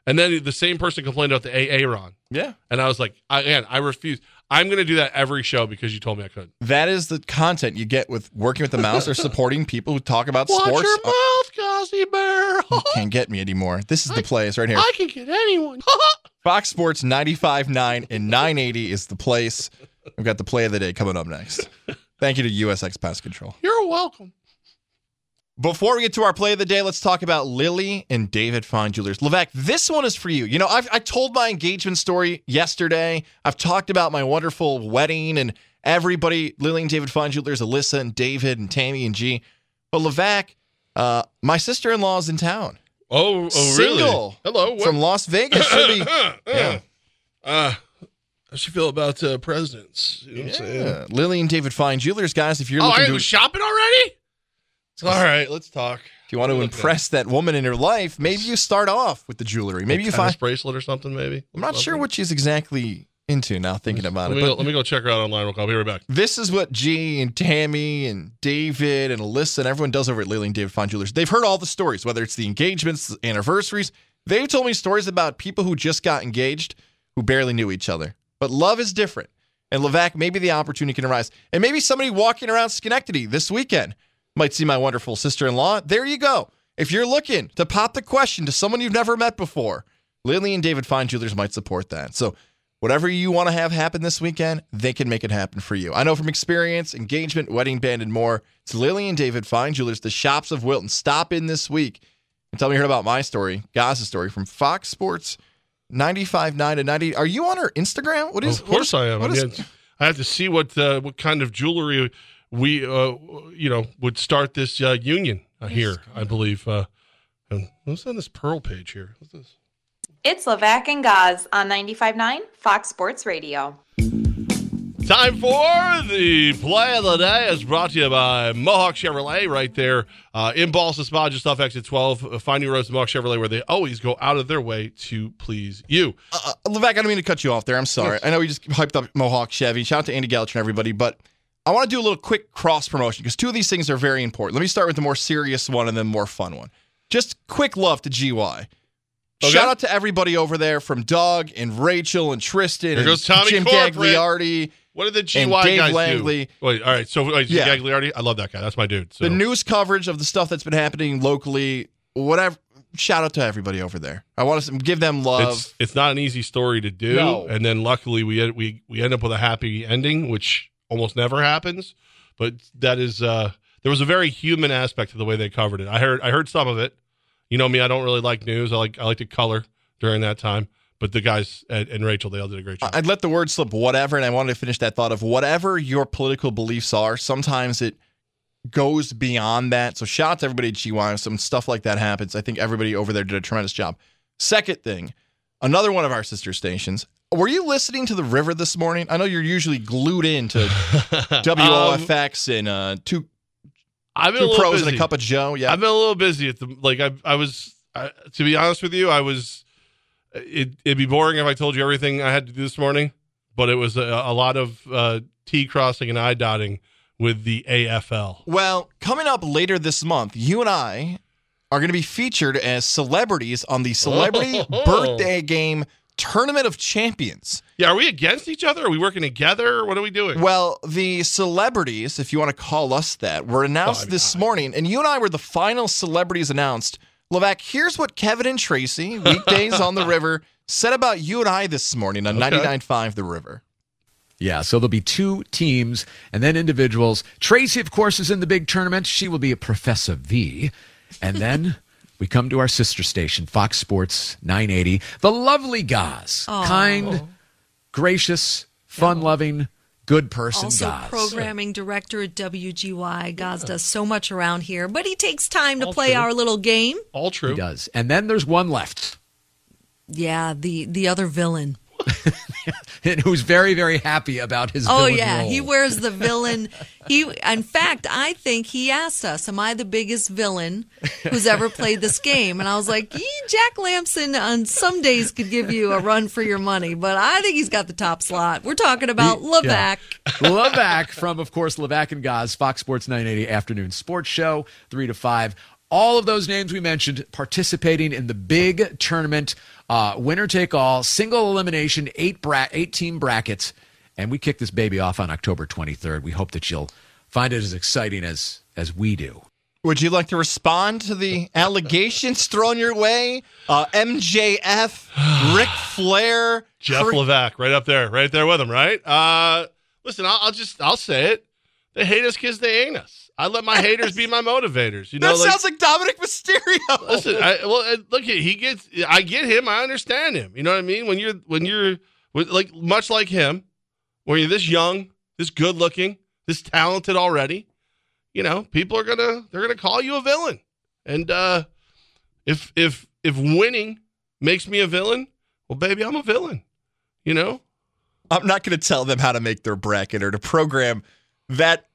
And then the same person complained about the AA Ron, yeah, and I was like, I, again, I refuse. I'm going to do that every show because you told me I could. that is the content you get with working with the mouse or supporting people who talk about sports. Watch sports. your Uh, mouth, Gossie Bear. you can't get me anymore. This is the place right here. I can get anyone. Fox Sports 95.9 and 980 is the place. We've got the play of the day coming up next. Thank you to USX Pest Control. You're welcome. Before we get to our play of the day, let's talk about Lily and David Fine Jewelers. Levack, this one is for you. You know, I've, I told my engagement story yesterday. I've talked about my wonderful wedding and everybody, Lily and David Fine Jewelers, Alyssa and David and Tammy and G. But Levack, uh, my sister in law is in town. Oh, oh Single. really? Hello. What? From Las Vegas. She'll be, yeah. Uh, how she feel about uh, presidents? You know what I'm saying? yeah. Lily and David Fine Jewelers, guys, if you're Oh, looking to shopping already? All right, let's talk. If you want to impress that woman in your life, maybe you start off with the jewelry. Maybe you find. bracelet or something. Maybe I'm not sure what she's exactly into now, thinking about Let it. me, go, But let me go check her out online real quick. I'll be right back. this is what G and Tammy and David and Alyssa and everyone does over at Lily and David Fine Jewelers. They've heard all the stories, whether it's the engagements, the anniversaries. They've told me stories about people who just got engaged who barely knew each other. But love is different. And Levack, maybe the opportunity can arise. And maybe somebody walking around Schenectady this weekend might see my wonderful sister in law. There you go. If you're looking to pop the question to someone you've never met before, Lily and David Fine Jewelers might support that. So, whatever you want to have happen this weekend, they can make it happen for you. I know from experience, engagement, wedding band, and more. It's Lily and David Fine Jewelers, the shops of Wilton. Stop in this week and tell me you heard about my story, Goz's story from Fox Sports 95.9 to 90. Are you on her Instagram? What is of course is- I am. I, is- mean, I have to see what uh, what kind of jewelry we uh, you know would start this uh, union uh, here. I believe. Uh, and what's on this pearl page here? What's this? It's Levack and Goz on 95.9 Fox Sports Radio. Time for the play of the day is brought to you by Mohawk Chevrolet right there uh, in Ballston Spa, just off exit 12. Uh, Find your roads to Mohawk Chevrolet where they always go out of their way to please you. Uh, Levack, I don't mean to cut you off there. I'm sorry. I know we just hyped up Mohawk Chevy. Shout out to Andy Gallich and everybody, but I want to do a little quick cross promotion because two of these things are very important. Let me start with the more serious one and then more fun one. Just quick love to GY. Okay. Shout out to everybody over there from Doug and Rachel and Tristan Here and goes Tommy Jim Corporate. Gagliardi. What did the GY and Dave guys Langley. do? Wait, all right. So, wait, Yeah. Gagliardi, I love that guy. That's my dude. So. The news coverage of the stuff that's been happening locally, whatever. Shout out to everybody over there. I want to give them love. it's it's not an easy story to do, No. and then luckily we we we end up with a happy ending, which almost never happens. But that is uh there was a very human aspect to the way they covered it. I heard I heard some of it. You know me, I don't really like news. I like I like to color during that time. But the guys and, and Rachel, they all did a great job. I'd let the word slip whatever, and I wanted to finish that thought of whatever your political beliefs are. Sometimes it goes beyond that. So shout out to everybody at GY. Some stuff like that happens. I think everybody over there did a tremendous job. Second thing, another one of our sister stations. Were you listening to the river this morning? I know you're usually glued into WOFX and uh, two I've been two a little pros busy. and a cup of Joe. Yeah, I've been a little busy at the like I I was I, to be honest with you, I was it it'd be boring if I told you everything I had to do this morning, but it was a, a lot of uh, T crossing and I dotting with the AFL. Well, coming up later this month, you and I are going to be featured as celebrities on the Celebrity Oh. Birthday Game Tournament of Champions. Yeah, are we against each other? Are we working together? What are we doing? Well, the celebrities, if you want to call us that, were announced this morning, and you and I were the final celebrities announced. Levack, here's what Kevin and Tracy, weekdays on the river, said about you and I this morning on Okay. 99.5 The River. Yeah, so there'll be two teams and then individuals. Tracy, of course, is in the big tournament. She will be a Professor V. And then we come to our sister station, Fox Sports 980. The lovely Goz. Aw. Kind, gracious, fun loving, good person also Goz. programming director at WGY. Goz does so much around here, but he takes time to All play true. our little game. All true. He does. And then there's one left Yeah, the the other villain. who's very, very happy about his Oh yeah, he wears the villain. He, in fact, I think he asked us, "Am I the biggest villain who's ever played this game?" And I was like, "Yee, "Jack Lamson on some days could give you a run for your money, but I think he's got the top slot." We're talking about Levack. Yeah. Levack from, of course, Levack and Goz, Fox Sports 980 afternoon sports show, 3 to 5. All of those names we mentioned participating in the big tournament, uh, winner take all, single elimination, eight, bra- eight team brackets. And we kick this baby off on October 23rd. We hope that you'll find it as exciting as, as we do. Would you like to respond to the allegations thrown your way? Uh, MJF, Ric Flair, Jeff Cur- Levack, right up there, right there with him, right? Uh, listen, I'll, I'll just I'll say it. They hate us because they ain't us. I let my haters be my motivators. You know, that sounds like Dominik Mysterio. Listen, I, well, uh, look, he gets. I get him. I understand him. You know what I mean? When you're, when you're, with, like much like him, when you're this young, this good looking, this talented already, you know, people are gonna they're gonna call you a villain. And uh if if if winning makes me a villain, well, baby, I'm a villain. You know. I'm not going to tell them how to make their bracket or to program that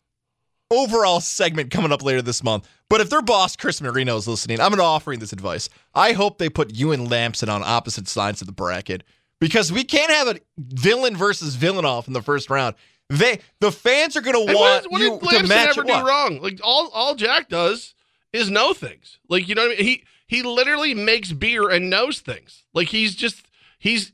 overall segment coming up later this month. But if their boss, Chris Marino, is listening, I'm going to offering this advice. I hope they put you and Lamson on opposite sides of the bracket because we can't have a villain versus villain off in the first round. They the fans are going to want what, you what to did Lamson match ever do wrong? Like all all Jack does is know things. Like you know what I mean? He he literally makes beer and knows things. Like he's just he's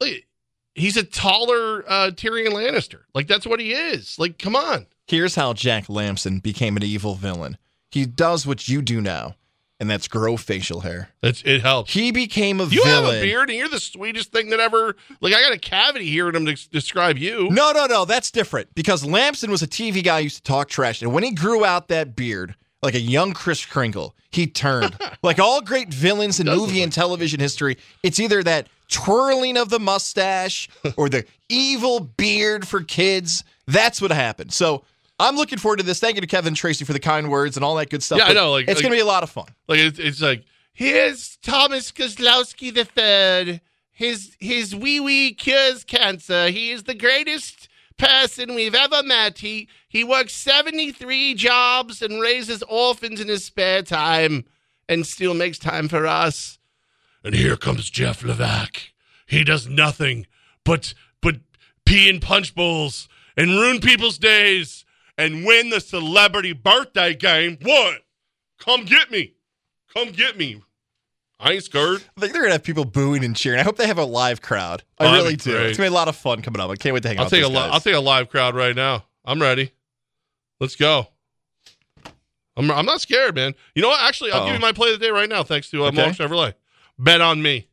like, he's a taller uh, Tyrion Lannister. Like that's what he is. Like come on. Here's how Jack Lamson became an evil villain. He does what you do now, and that's grow facial hair. It helps. He became a villain. You villain. have a beard and you're the sweetest thing that ever. Like I got a cavity hearing him des- describe you. No, no, no. That's different because Lamson was a TV guy who used to talk trash. And when he grew out that beard, like a young Kris Kringle, he turned. like all great villains in movie and television history, it's either that twirling of the mustache or the evil beard for kids. That's what happened. So I'm looking forward to this. Thank you to Kevin Tracy for the kind words and all that good stuff. Yeah, I know, like- it's like- going to be a lot of fun. Like it's, it's like here's Thomas Kozlowski III. His his wee wee cures cancer. He is the greatest person we've ever met. He he works 73 jobs and raises orphans in his spare time and still makes time for us. And here comes Jeff Levack. He does nothing but but pee in punch bowls and ruin people's days and win the celebrity birthday game. What? Come get me. Come get me. I ain't scared. I think they're gonna have people booing and cheering. I hope they have a live crowd. I Oh, really do. great. It's gonna be a lot of fun coming up. I can't wait to hang I'll out. take a with li- guys. I'll take a live crowd right now. I'm ready. Let's go. I'm I'm not scared, man. You know what? Actually, I'll give Uh-oh. you my play of the day right now. Thanks to uh, Okay. Mohawk Chevrolet. Bet on me.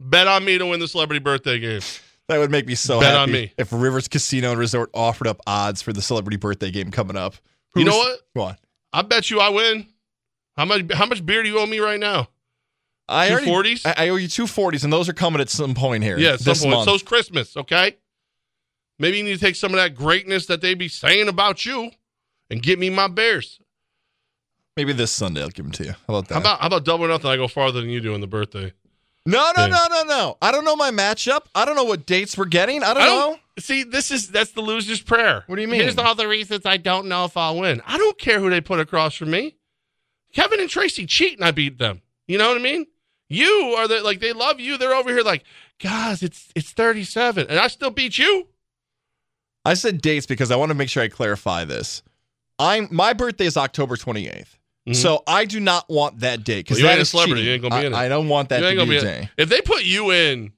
Bet on me to win the celebrity birthday game. That would make me so Bet happy on me. if Rivers Casino and Resort offered up odds for the celebrity birthday game coming up. You know Who's- what? Go on. I bet you I win. How much? How much beer do you owe me right now? I already- 240s? I, I owe you two forties, and those are coming at some point here. Yeah, this point. month. So's Christmas, okay? Maybe you need to take some of that greatness that they be saying about you and get me my bears. Maybe this Sunday I'll give them to you. How about that? How about how about double or nothing? I go farther than you do in the birthday. no, no, thing? no, no, no. I don't know my matchup. I don't know what dates we're getting. I don't, I know. don't see. This is that's the loser's prayer. What do you mean? Here's all the reasons I don't know if I'll win. I don't care who they put across from me. Kevin and Tracy cheat and I beat them. You know what I mean? You are the like they love you. They're over here like, guys, it's it's 37, and I still beat you. I said dates because I want to make sure I clarify this. I'm my birthday is October 28th. So I do not want that date because Mm-hmm. Well, you that ain't a is celebrity. cheating. You ain't gonna be I, in it. I don't want that You to ain't be gonna be in- If they put you in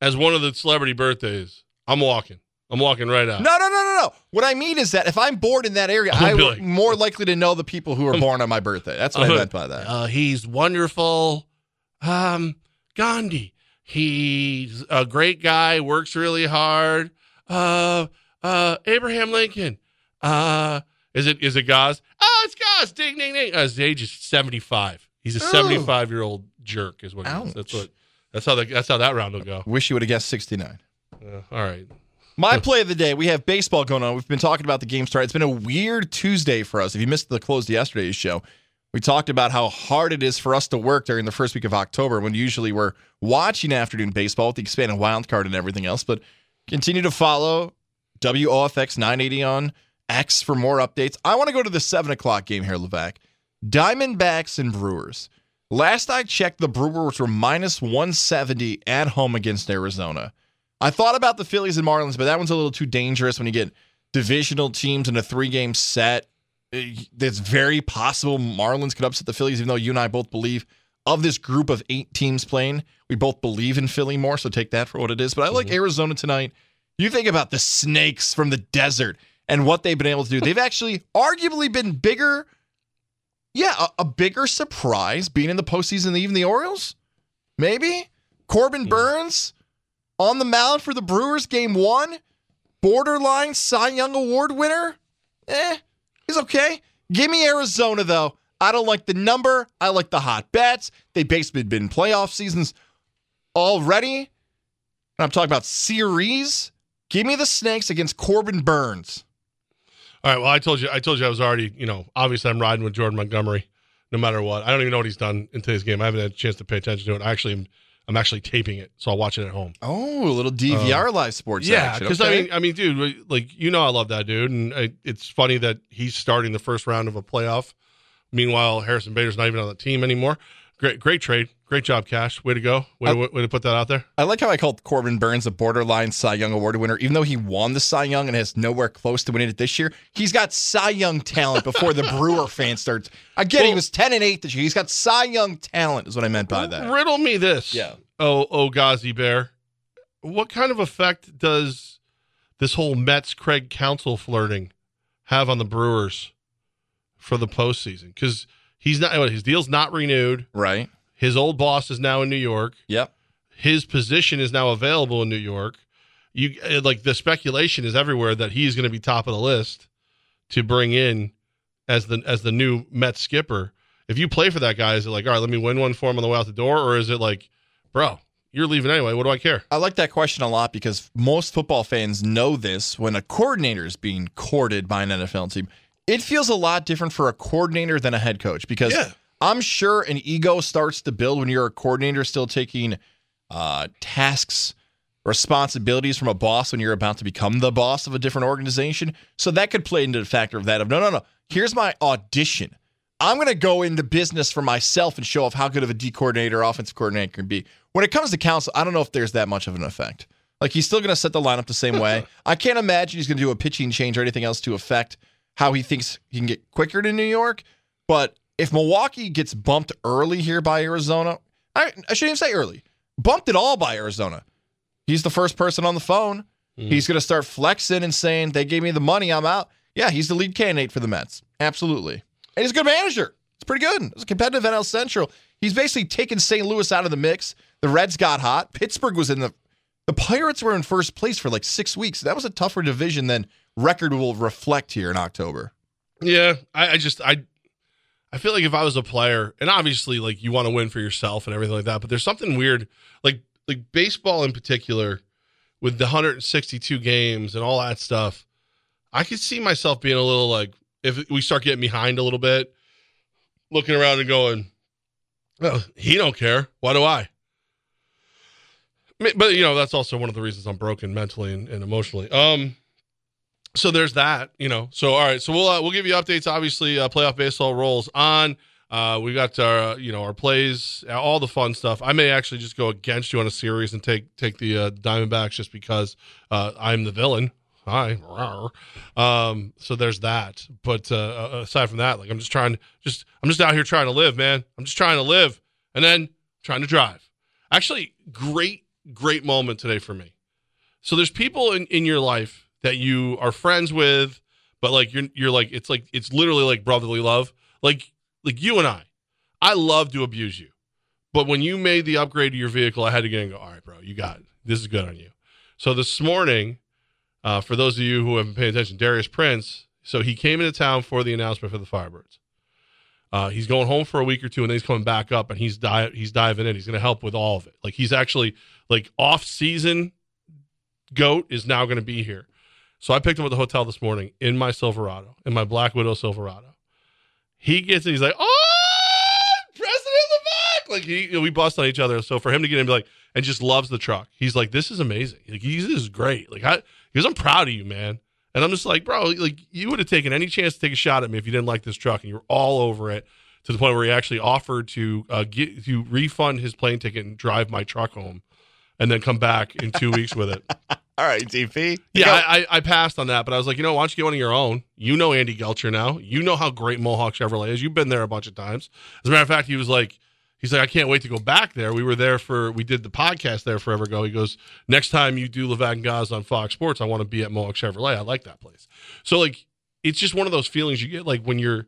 as one of the celebrity birthdays, I'm walking. I'm walking right out. No, no, no, no, no. What I mean is that if I'm bored in that area, I'm like- more likely to know the people who are born on my birthday. That's what I meant by that. Uh, he's wonderful. Um, Gandhi. He's a great guy. Works really hard. Uh, uh, Abraham Lincoln. Uh, is it is it Goz? Oh, it's Goz. Ding, ding, ding. Uh, his age is seventy five. He's a Oh. seventy five year old jerk. Is what. He is. That's what. That's how the, that's how that round will go. Wish you would have guessed 69. Uh, all right. My play of the day, we have baseball going on. We've been talking about the game start. It's been a weird Tuesday for us. If you missed the close of yesterday's show, we talked about how hard it is for us to work during the first week of October when usually we're watching afternoon baseball with the expanded wild card and everything else. But continue to follow WOFX 980 on X for more updates. I want to go to the 7 o'clock game here, Levack. Diamondbacks and Brewers. Last I checked, the Brewers were minus 170 at home against Arizona. I thought about the Phillies and Marlins, but that one's a little too dangerous when you get divisional teams in a three game set. Uh, it's very possible Marlins could upset the Phillies, even though you and I both believe of this group of eight teams playing, we both believe in Philly more. So take that for what it is. But I like mm-hmm. Arizona tonight. You think about the snakes from the desert and what they've been able to do. They've actually arguably been bigger. Yeah, a, a bigger surprise being in the postseason than even the Orioles. Maybe Corbin mm. Burns on the mound for the Brewers game one, borderline Cy Young Award winner. Eh, okay. Give me Arizona though. I don't like the number. I like the hot bets. They basically been playoff seasons already. And I'm talking about series. Give me the Snakes against Corbin Burnes. All right. Well, I told you. I told you I was already. You know, obviously, I'm riding with Jordan Montgomery, no matter what. I don't even know what he's done in today's game. I haven't had a chance to pay attention to it. I actually, am, I'm actually taping it, so I'll watch it at home. Oh, a little DVR uh, live sports Yeah, because okay. I mean, I mean, dude, like you know, I love that dude, and I, it's funny that he's starting the first round of a playoff. Meanwhile, Harrison Bader's not even on the team anymore. Great, great trade, great job, Cash. Way to go. Way, to, way to put that out there. I like how I called Corbin Burnes a borderline Cy Young Award winner, even though he won the Cy Young and has nowhere close to winning it this year. He's got Cy Young talent before the Brewer fan starts. I get it, he was ten and eight this year. He's got Cy Young talent, is what I meant by that. Riddle me this. Yeah. Oh, oh, Ghazi Bear. What kind of effect does this whole Mets Craig Counsell flirting have on the Brewers for the postseason? Because he's not his deal's not renewed. Right. His old boss is now in New York. Yep. His position is now available in New York. You uh, like the speculation is everywhere that he's going to be top of the list to bring in as the as the new Mets skipper. If you play for that guy, is it like, all right, let me win one for him on the way out the door, or is it like, bro, you're leaving anyway? What do I care? I like that question a lot because most football fans know this when a coordinator is being courted by an NFL team. It feels a lot different for a coordinator than a head coach because Yeah. I'm sure an ego starts to build when you're a coordinator still taking uh, tasks, responsibilities from a boss when you're about to become the boss of a different organization. So that could play into the factor of that of no, no, no. Here's my audition. I'm going to go into business for myself and show off how good of a D coordinator, offensive coordinator can be. When it comes to Counsell, I don't know if there's that much of an effect. Like he's still going to set the lineup the same way. I can't imagine he's going to do a pitching change or anything else to affect how he thinks he can get quicker to New York. But if Milwaukee gets bumped early here by Arizona, I, I shouldn't even say early, bumped it all by Arizona. He's the first person on the phone. Hmm. He's going to start flexing and saying, they gave me the money, I'm out. Yeah, he's the lead candidate for the Mets. Absolutely. And he's a good manager. It's pretty good. It's a competitive NL Central. He's basically taken St. Louis out of the mix. The Reds got hot. Pittsburgh was in the the Pirates were in first place for like six weeks. That was a tougher division than record will reflect here in October. Yeah, I, I just I I feel like if I was a player, and obviously like you want to win for yourself and everything like that, but there's something weird like like baseball in particular with the 162 games and all that stuff. I could see myself being a little like if we start getting behind a little bit, looking around and going, "Well, he don't care. Why do I?" I But you know that's also one of the reasons I'm broken mentally and, and emotionally. Um, so there's that, you know. So all right, so we'll uh, we'll give you updates. Obviously, uh, playoff baseball rolls on. Uh, we got our you know our plays, uh, all the fun stuff. I may actually just go against you on a series and take take the uh, Diamondbacks just because uh, I'm the villain. Hi, um. So there's that. But uh, aside from that, like I'm just trying, just I'm just out here trying to live, man. I'm just trying to live, and then trying to drive. Actually, great great moment today for me. So there's people in, in your life that you are friends with, but like you're you're like it's like it's literally like brotherly love. Like like you and I, I love to abuse you, but when you made the upgrade to your vehicle, I had to get and go. All right, bro, you got it. This is good on you. So this morning, uh, for those of you who haven't paid attention, Darius Prince. So he came into town for the announcement for the Firebirds. Uh, he's going home for a week or two, and then he's coming back up, and he's di- he's diving in. He's going to help with all of it. Like he's actually like off season. Goat is now going to be here, so I picked him up at the hotel this morning in my Silverado, in my Black Widow Silverado. He gets it. He's like, "Oh, President Levack!" Like he, you know, we bust on each other. So for him to get in, be like, and just loves the truck. He's like, "This is amazing. Like he's this is great. Like I, because I'm proud of you, man." And I'm just like, bro, like you would have taken any chance to take a shot at me if you didn't like this truck, and you were all over it to the point where he actually offered to uh, get to refund his plane ticket and drive my truck home, and then come back in two weeks with it. All right, DP. Yeah, I, I, I passed on that, but I was like, you know, why don't you get one of your own? You know Andy Gelcher now. You know how great Mohawk Chevrolet is. You've been there a bunch of times. As a matter of fact, he was like, he's like, I can't wait to go back there. We were there for, we did the podcast there forever ago. He goes, next time you do Levack and Goz on Fox Sports, I want to be at Mohawk Chevrolet. I like that place. So like, it's just one of those feelings you get like when you're,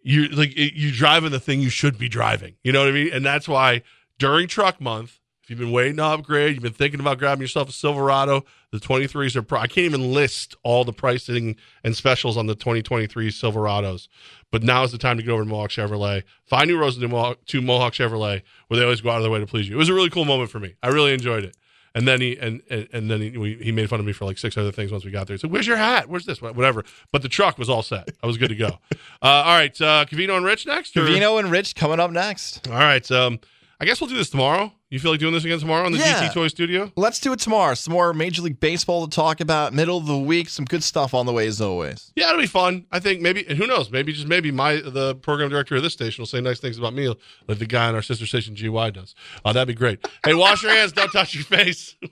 you're like you're driving the thing you should be driving. You know what I mean? And that's why during truck month, if you've been waiting to upgrade, you've been thinking about grabbing yourself a Silverado, the 23s are. Pro- I can't even list all the pricing and specials on the 2023 Silverados, but now is the time to get over to Mohawk Chevrolet. Find new roads to Mohawk, to Mohawk Chevrolet, where they always go out of their way to please you. It was a really cool moment for me. I really enjoyed it. And then he and and, and then he, we, he made fun of me for like six other things once we got there. He said, "Where's your hat? Where's this? Whatever." But the truck was all set. I was good to go. Uh, all right, uh, Cavino and Rich next. or- Cavino and Rich coming up next. All right. Um, I guess we'll do this tomorrow. You feel like doing this again tomorrow in the Yeah. GT Toy Studio? Let's do it tomorrow. Some more Major League Baseball to talk about. Middle of the week. Some good stuff on the way as always. Yeah, it'll be fun. I think maybe, and who knows? Maybe just maybe my the program director of this station will say nice things about me, like the guy on our sister station GY does. Uh, that'd be great. Hey, wash your hands. Don't touch your face.